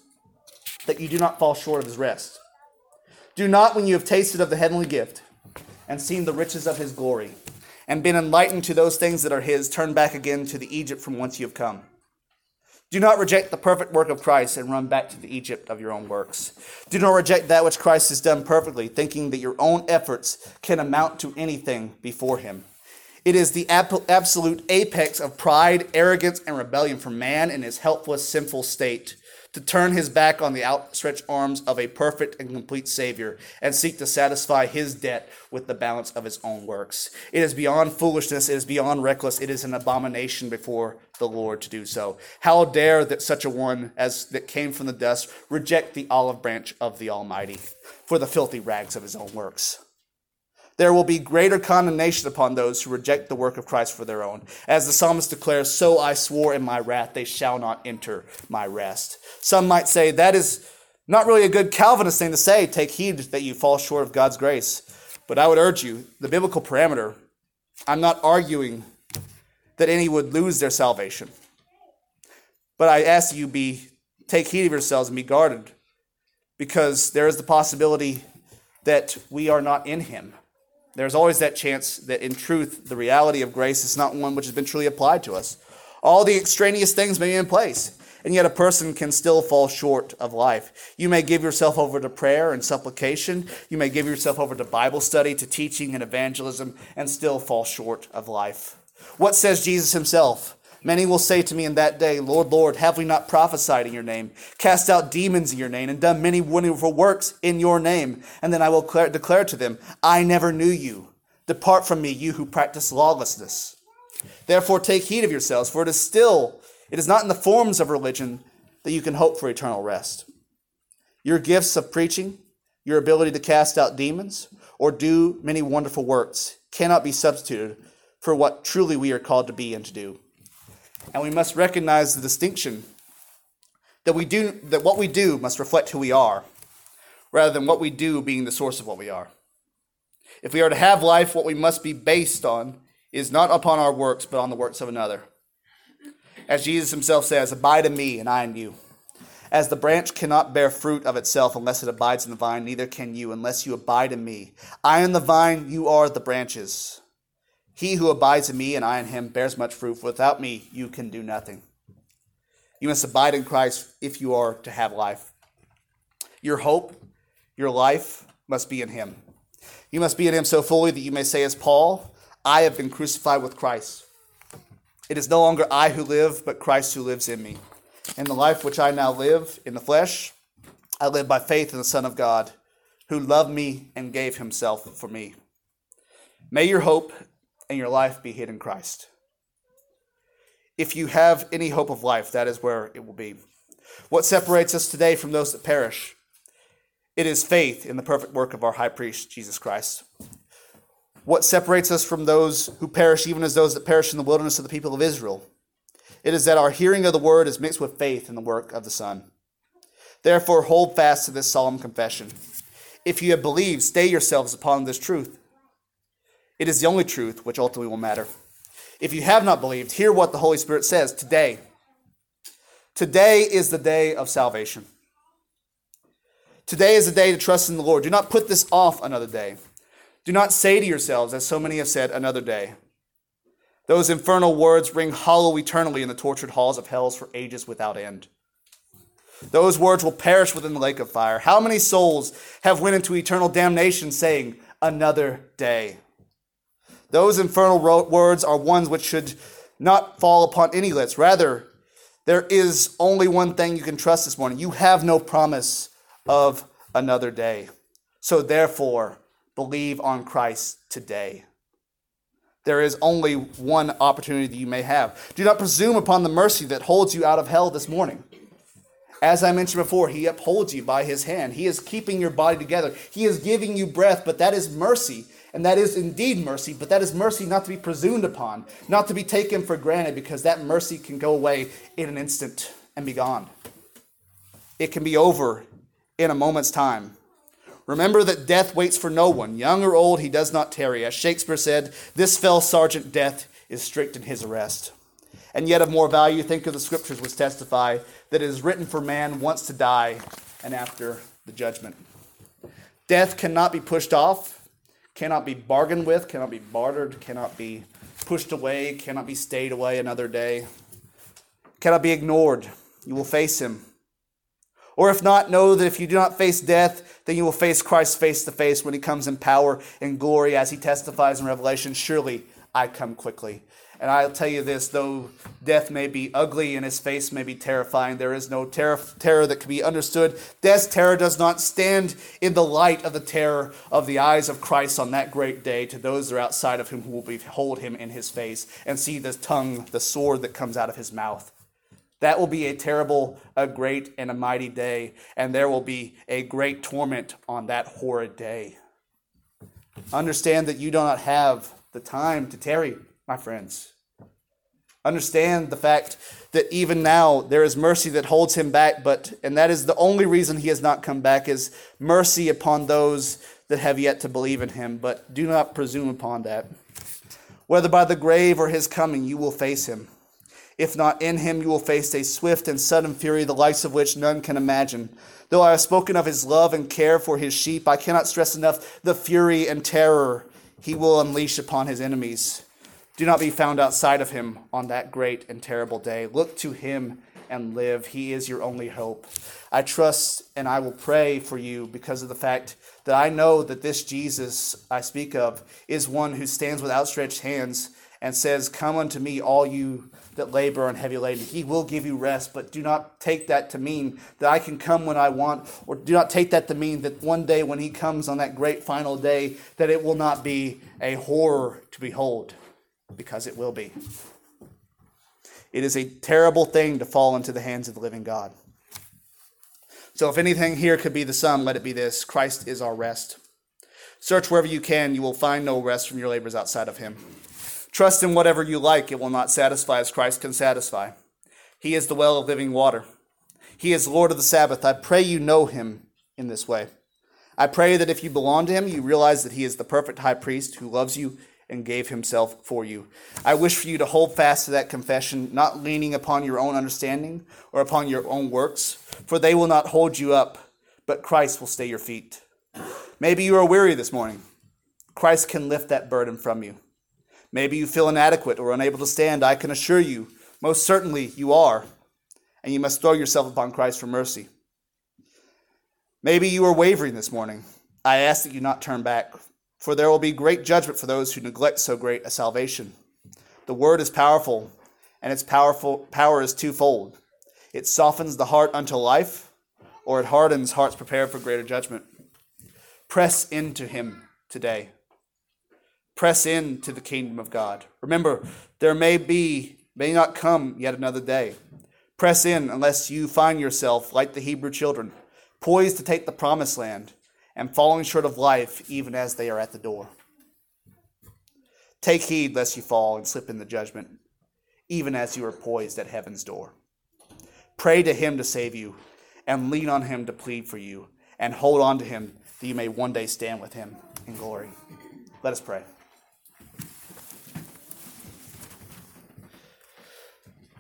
that you do not fall short of his rest. Do not, when you have tasted of the heavenly gift and seen the riches of his glory, and been enlightened to those things that are his, turn back again to the Egypt from whence you have come. Do not reject the perfect work of Christ and run back to the Egypt of your own works. Do not reject that which Christ has done perfectly, thinking that your own efforts can amount to anything before him. It is the absolute apex of pride, arrogance, and rebellion for man in his helpless, sinful state to turn his back on the outstretched arms of a perfect and complete Savior and seek to satisfy his debt with the balance of his own works. It is beyond foolishness, it is beyond reckless, it is an abomination before the Lord to do so. How dare that such a one as that came from the dust reject the olive branch of the Almighty for the filthy rags of his own works? There will be greater condemnation upon those who reject the work of Christ for their own. As the psalmist declares, So I swore in my wrath, they shall not enter my rest. Some might say that is not really a good Calvinist thing to say, take heed that you fall short of God's grace. But I would urge you, the biblical parameter, I'm not arguing that any would lose their salvation. But I ask you be take heed of yourselves and be guarded because there is the possibility that we are not in him there's always that chance that in truth, the reality of grace is not one which has been truly applied to us. All the extraneous things may be in place, and yet a person can still fall short of life. You may give yourself over to prayer and supplication. You may give yourself over to Bible study, to teaching and evangelism, and still fall short of life. What says Jesus himself? Many will say to me in that day, Lord, Lord, have we not prophesied in your name, cast out demons in your name, and done many wonderful works in your name? And then I will declare to them, I never knew you. Depart from me, you who practice lawlessness. Therefore, take heed of yourselves, for it is still, it is not in the forms of religion that you can hope for eternal rest. Your gifts of preaching, your ability to cast out demons, or do many wonderful works cannot be substituted for what truly we are called to be and to do and we must recognize the distinction that we do that what we do must reflect who we are rather than what we do being the source of what we are. If we are to have life what we must be based on is not upon our works but on the works of another. As jesus himself says abide in me and i in you. As the branch cannot bear fruit of itself unless it abides in the vine neither can you unless you abide in me. I am the vine you are the branches he who abides in me and I in him bears much fruit. Without me, you can do nothing. You must abide in Christ if you are to have life. Your hope, your life must be in him. You must be in him so fully that you may say, as Paul, I have been crucified with Christ. It is no longer I who live, but Christ who lives in me. In the life which I now live in the flesh, I live by faith in the Son of God, who loved me and gave himself for me. May your hope and your life be hid in Christ. If you have any hope of life, that is where it will be. What separates us today from those that perish? It is faith in the perfect work of our high priest, Jesus Christ. What separates us from those who perish, even as those that perish in the wilderness of the people of Israel? It is that our hearing of the word is mixed with faith in the work of the Son. Therefore, hold fast to this solemn confession. If you have believed, stay yourselves upon this truth. It is the only truth which ultimately will matter. If you have not believed, hear what the Holy Spirit says today. Today is the day of salvation. Today is the day to trust in the Lord. Do not put this off another day. Do not say to yourselves, as so many have said, another day. Those infernal words ring hollow eternally in the tortured halls of hells for ages without end. Those words will perish within the lake of fire. How many souls have went into eternal damnation saying, another day? Those infernal words are ones which should not fall upon any lips. Rather, there is only one thing you can trust this morning. You have no promise of another day. So therefore, believe on Christ today. There is only one opportunity that you may have. Do not presume upon the mercy that holds you out of hell this morning. As I mentioned before, He upholds you by His hand. He is keeping your body together. He is giving you breath, but that is mercy. And that is indeed mercy, but that is mercy not to be presumed upon, not to be taken for granted, because that mercy can go away in an instant and be gone. It can be over in a moment's time. Remember that death waits for no one, young or old, he does not tarry. As Shakespeare said, this fell sergeant death is strict in his arrest. And yet, of more value, think of the scriptures which testify that it is written for man once to die and after the judgment. Death cannot be pushed off, cannot be bargained with, cannot be bartered, cannot be pushed away, cannot be stayed away another day, cannot be ignored. You will face him or if not, know that if you do not face death, then you will face Christ face to face when he comes in power and glory as he testifies in Revelation. Surely I come quickly. And I'll tell you this though death may be ugly and his face may be terrifying, there is no ter- terror that can be understood. Death's terror does not stand in the light of the terror of the eyes of Christ on that great day to those that are outside of him who will behold him in his face and see the tongue, the sword that comes out of his mouth. That will be a terrible, a great, and a mighty day, and there will be a great torment on that horrid day. Understand that you do not have the time to tarry, my friends. Understand the fact that even now there is mercy that holds him back, but and that is the only reason he has not come back is mercy upon those that have yet to believe in him, but do not presume upon that. Whether by the grave or his coming, you will face him. If not in him, you will face a swift and sudden fury, the likes of which none can imagine. Though I have spoken of his love and care for his sheep, I cannot stress enough the fury and terror he will unleash upon his enemies. Do not be found outside of him on that great and terrible day. Look to him and live. He is your only hope. I trust and I will pray for you because of the fact that I know that this Jesus I speak of is one who stands with outstretched hands and says, Come unto me, all you that labor and heavy laden. He will give you rest, but do not take that to mean that I can come when I want, or do not take that to mean that one day when He comes on that great final day, that it will not be a horror to behold, because it will be. It is a terrible thing to fall into the hands of the living God. So, if anything here could be the sum, let it be this Christ is our rest. Search wherever you can, you will find no rest from your labors outside of Him. Trust in whatever you like, it will not satisfy as Christ can satisfy. He is the well of living water. He is Lord of the Sabbath. I pray you know him in this way. I pray that if you belong to him, you realize that he is the perfect high priest who loves you and gave himself for you. I wish for you to hold fast to that confession, not leaning upon your own understanding or upon your own works, for they will not hold you up, but Christ will stay your feet. Maybe you are weary this morning. Christ can lift that burden from you. Maybe you feel inadequate or unable to stand. I can assure you, most certainly you are, and you must throw yourself upon Christ for mercy. Maybe you are wavering this morning. I ask that you not turn back, for there will be great judgment for those who neglect so great a salvation. The word is powerful, and its powerful power is twofold. It softens the heart unto life, or it hardens hearts prepared for greater judgment. Press into him today. Press into the kingdom of God. Remember, there may be, may not come yet another day. Press in unless you find yourself, like the Hebrew children, poised to take the promised land and falling short of life even as they are at the door. Take heed lest you fall and slip in the judgment, even as you are poised at heaven's door. Pray to him to save you, and lean on him to plead for you, and hold on to him that you may one day stand with him in glory. Let us pray.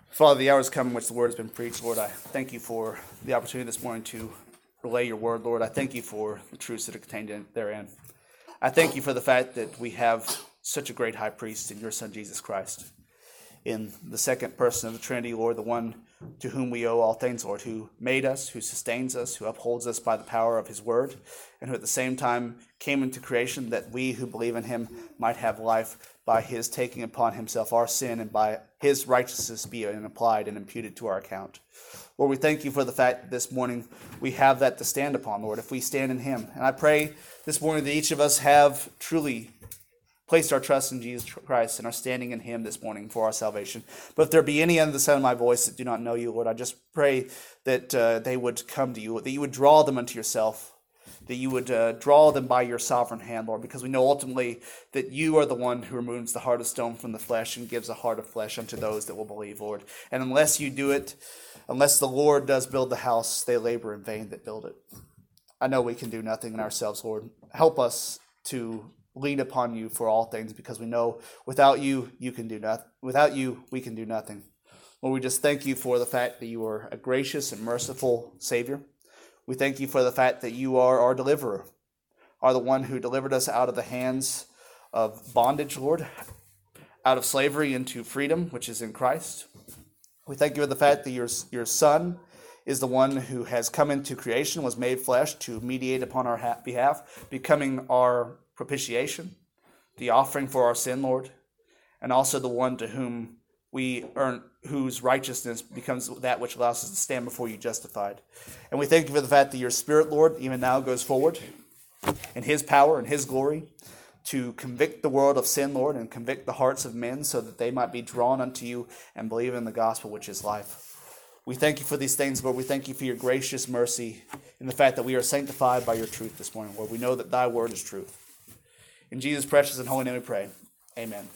Father, the hour has come in which the word has been preached. Lord, I thank you for the opportunity this morning to relay your word. Lord, I thank you for the truths that are contained in, therein. I thank you for the fact that we have such a great high priest in your Son, Jesus Christ. In the second person of the Trinity, Lord, the one to whom we owe all things, Lord, who made us, who sustains us, who upholds us by the power of his word, and who at the same time came into creation that we who believe in him might have life by his taking upon himself our sin and by his righteousness be applied and imputed to our account. Lord, we thank you for the fact that this morning we have that to stand upon, Lord, if we stand in him. And I pray this morning that each of us have truly placed our trust in Jesus Christ and are standing in Him this morning for our salvation. But if there be any under the sound of my voice that do not know you, Lord, I just pray that uh, they would come to you, that you would draw them unto yourself, that you would uh, draw them by your sovereign hand, Lord, because we know ultimately that you are the one who removes the heart of stone from the flesh and gives a heart of flesh unto those that will believe, Lord. And unless you do it, unless the Lord does build the house, they labor in vain that build it. I know we can do nothing in ourselves, Lord. Help us to lean upon you for all things because we know without you, you can do nothing. Without you, we can do nothing. Lord, we just thank you for the fact that you are a gracious and merciful Savior. We thank you for the fact that you are our deliverer, are the one who delivered us out of the hands of bondage, Lord, out of slavery into freedom, which is in Christ. We thank you for the fact that your, your Son is the one who has come into creation, was made flesh to mediate upon our behalf, becoming our propitiation, the offering for our sin, Lord, and also the one to whom we earn, whose righteousness becomes that which allows us to stand before you justified. And we thank you for the fact that your Spirit, Lord, even now goes forward in His power and His glory to convict the world of sin, Lord, and convict the hearts of men so that they might be drawn unto you and believe in the gospel, which is life. We thank you for these things, Lord. We thank you for your gracious mercy in the fact that we are sanctified by your truth this morning, Lord. We know that thy word is truth. In Jesus' precious and holy name we pray. Amen.